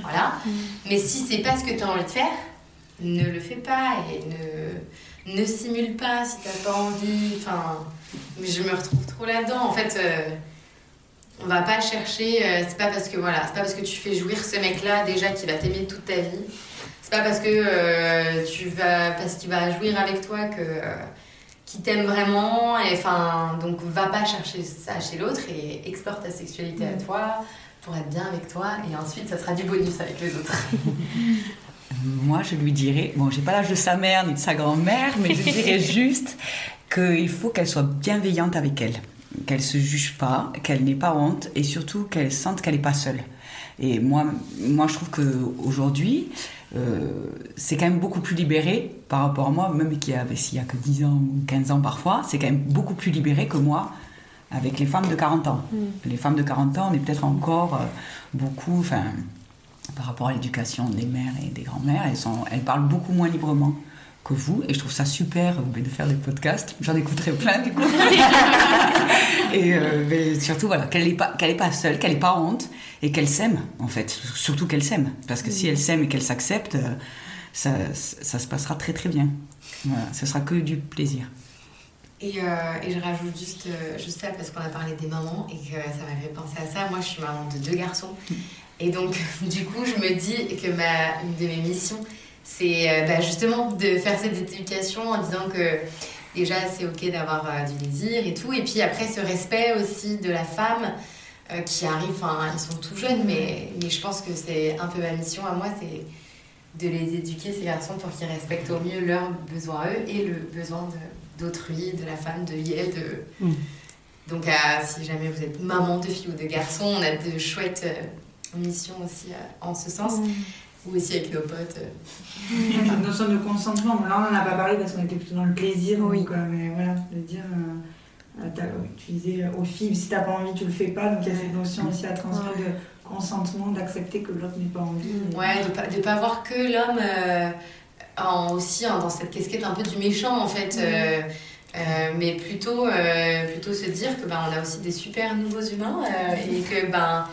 voilà. Mais si c'est pas ce que tu as envie de faire, ne le fais pas et ne, ne simule pas si t'as pas envie. Enfin, je me retrouve trop là-dedans. En fait, on va pas chercher, euh, c'est pas parce que voilà, c'est pas parce que tu fais jouir ce mec-là déjà qui va t'aimer toute ta vie. C'est pas parce que euh, tu vas parce qu'il va jouir avec toi que euh, qui t'aime vraiment et enfin donc va pas chercher ça chez l'autre et explore ta sexualité à toi pour être bien avec toi et ensuite ça sera du bonus avec les autres. (laughs) Moi, je lui dirais, bon, j'ai pas l'âge de sa mère ni de sa grand-mère, mais je dirais (laughs) juste qu'il faut qu'elle soit bienveillante avec elle qu'elle se juge pas, qu'elle n'ait pas honte et surtout qu'elle sente qu'elle n'est pas seule. Et moi, moi je trouve qu'aujourd'hui, euh, c'est quand même beaucoup plus libéré par rapport à moi, même avait s'il y a que 10 ans ou 15 ans parfois, c'est quand même beaucoup plus libéré que moi avec les femmes de 40 ans. Mm. Les femmes de 40 ans, on est peut-être encore euh, beaucoup, enfin, par rapport à l'éducation des mères et des grands-mères, elles, elles parlent beaucoup moins librement que vous. Et je trouve ça super euh, de faire des podcasts. J'en écouterai plein du coup. (laughs) et euh, surtout, voilà, qu'elle n'est pas, qu'elle pas seule, qu'elle n'est pas honte et qu'elle s'aime, en fait. Surtout qu'elle s'aime. Parce que si elle s'aime et qu'elle s'accepte, euh, ça, ça, se passera très très bien. Voilà, ce sera que du plaisir. Et, et je rajoute juste, juste ça parce qu'on a parlé des mamans et que ça m'a fait penser à ça. Moi, je suis maman de deux garçons. Mm. Et donc, (laughs) du coup, je me dis que ma, une de mes missions, c'est euh, bah, justement de faire cette éducation en disant que déjà c'est ok d'avoir euh, du désir et tout, et puis après ce respect aussi de la femme euh, qui arrive, enfin ils sont tout jeunes, mais, mais je pense que c'est un peu ma mission à moi, c'est de les éduquer ces garçons pour qu'ils respectent au mieux leurs besoins à eux et le besoin d'autrui, de, la femme, de lier, de... Mm. Donc si jamais vous êtes maman de filles ou de garçons, on a de chouettes mission aussi en ce sens. Mm. Ou aussi avec nos potes. Cette notion de consentement, là on n'en a pas parlé parce qu'on était plutôt dans le plaisir. Oui. mais voilà, de dire. tu disais aux filles, si t'as pas envie, tu le fais pas. Donc il y a cette notion aussi à transmettre de consentement, d'accepter que l'autre n'ait pas envie. Ouais, de pas, de pas voir que l'homme en, aussi dans cette casquette un peu du méchant en fait. Euh, euh, mais plutôt, euh, plutôt se dire que ben, on a aussi des super nouveaux humains et que ben,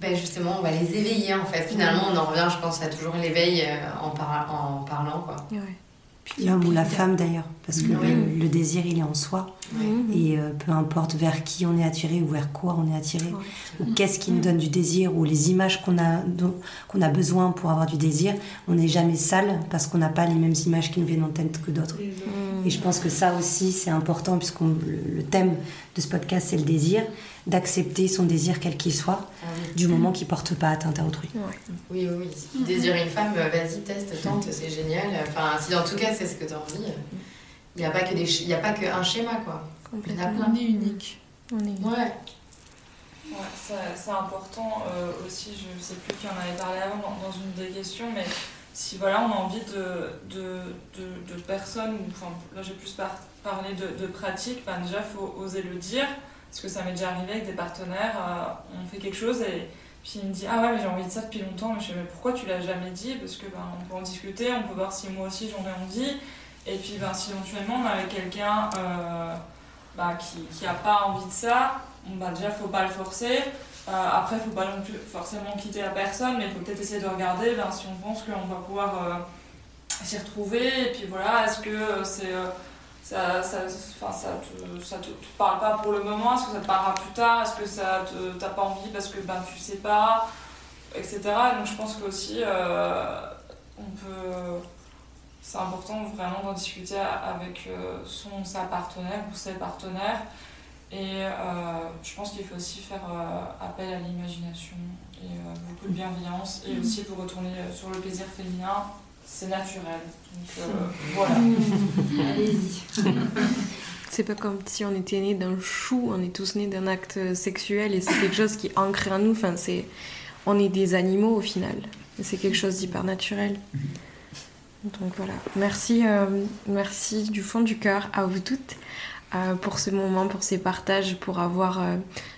ben, justement on va les éveiller en fait. Finalement on en revient je pense à toujours l'éveil en, en parlant quoi. Ouais. L'homme ou la femme d'ailleurs, parce que le, désir il est en soi. Et euh, peu importe vers qui on est attiré ou vers quoi on est attiré, ou qu'est-ce qui nous donne du désir, ou les images qu'on a, qu'on a besoin pour avoir du désir, on n'est jamais sale parce qu'on n'a pas les mêmes images qui nous viennent en tête que d'autres. Et je pense que ça aussi c'est important, puisque le thème de ce podcast c'est le désir d'accepter son désir quel qu'il soit, ah du moment qu'il porte pas atteinte à autrui. Oui, oui, oui. (laughs) Si tu désires une femme, euh, vas-y, teste, tente, c'est génial. Enfin, si en tout cas c'est ce que tu as envie, il n'y a pas que des, il y a pas qu'un schéma quoi. On est unique. On est Ouais. Ouais, c'est important euh, aussi, je sais plus qui en avait parlé avant dans, une des questions, mais si voilà, on a envie de, de, de, de personnes, enfin là j'ai plus parlé de, de pratiques, ben déjà il faut oser le dire, parce que ça m'est déjà arrivé avec des partenaires, euh, on fait quelque chose et puis il me dit Ah ouais, mais j'ai envie de ça depuis longtemps. Mais je dis Mais pourquoi tu l'as jamais dit? Parce que ben, on peut en discuter, on peut voir si moi aussi j'en ai envie. Et puis ben, si éventuellement on a quelqu'un euh, ben, qui n'a pas envie de ça, ben, déjà faut pas le forcer. Euh, après, faut pas non plus forcément quitter la personne, mais il faut peut-être essayer de regarder ben, si on pense qu'on va pouvoir euh, s'y retrouver. Et puis voilà, est-ce que c'est ça, ça, ça, te, ça te, parle pas pour le moment Est-ce que ça te parlera plus tard Est-ce que ça te, t'as pas envie parce que ben, tu sais pas Etc. Donc je pense qu'aussi, euh, on peut. C'est important vraiment d'en discuter avec euh, son sa partenaire ou ses partenaires. Et euh, je pense qu'il faut aussi faire appel à l'imagination et beaucoup de bienveillance. Et aussi pour retourner sur le plaisir féminin, c'est naturel. Donc euh, voilà. (laughs) Allez-y. (laughs) C'est pas comme si on était né d'un chou, on est tous nés d'un acte sexuel et c'est quelque chose qui est ancré en nous. Enfin, c'est, on est des animaux au final. C'est quelque chose d'hyper naturel. Donc voilà. Merci, euh, merci du fond du cœur à vous toutes euh, pour ce moment, pour ces partages, pour avoir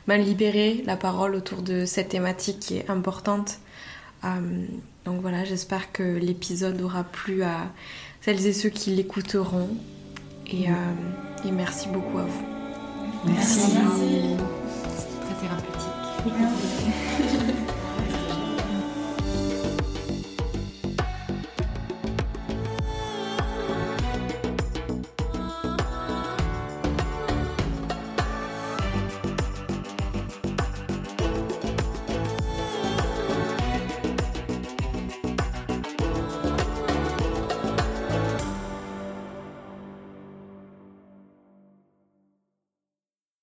mal libéré la parole autour de cette thématique qui est importante. Donc voilà, j'espère que l'épisode aura plu à celles et ceux qui l'écouteront. Et, euh, merci beaucoup à vous. Merci. merci. C'est très thérapeutique. (laughs)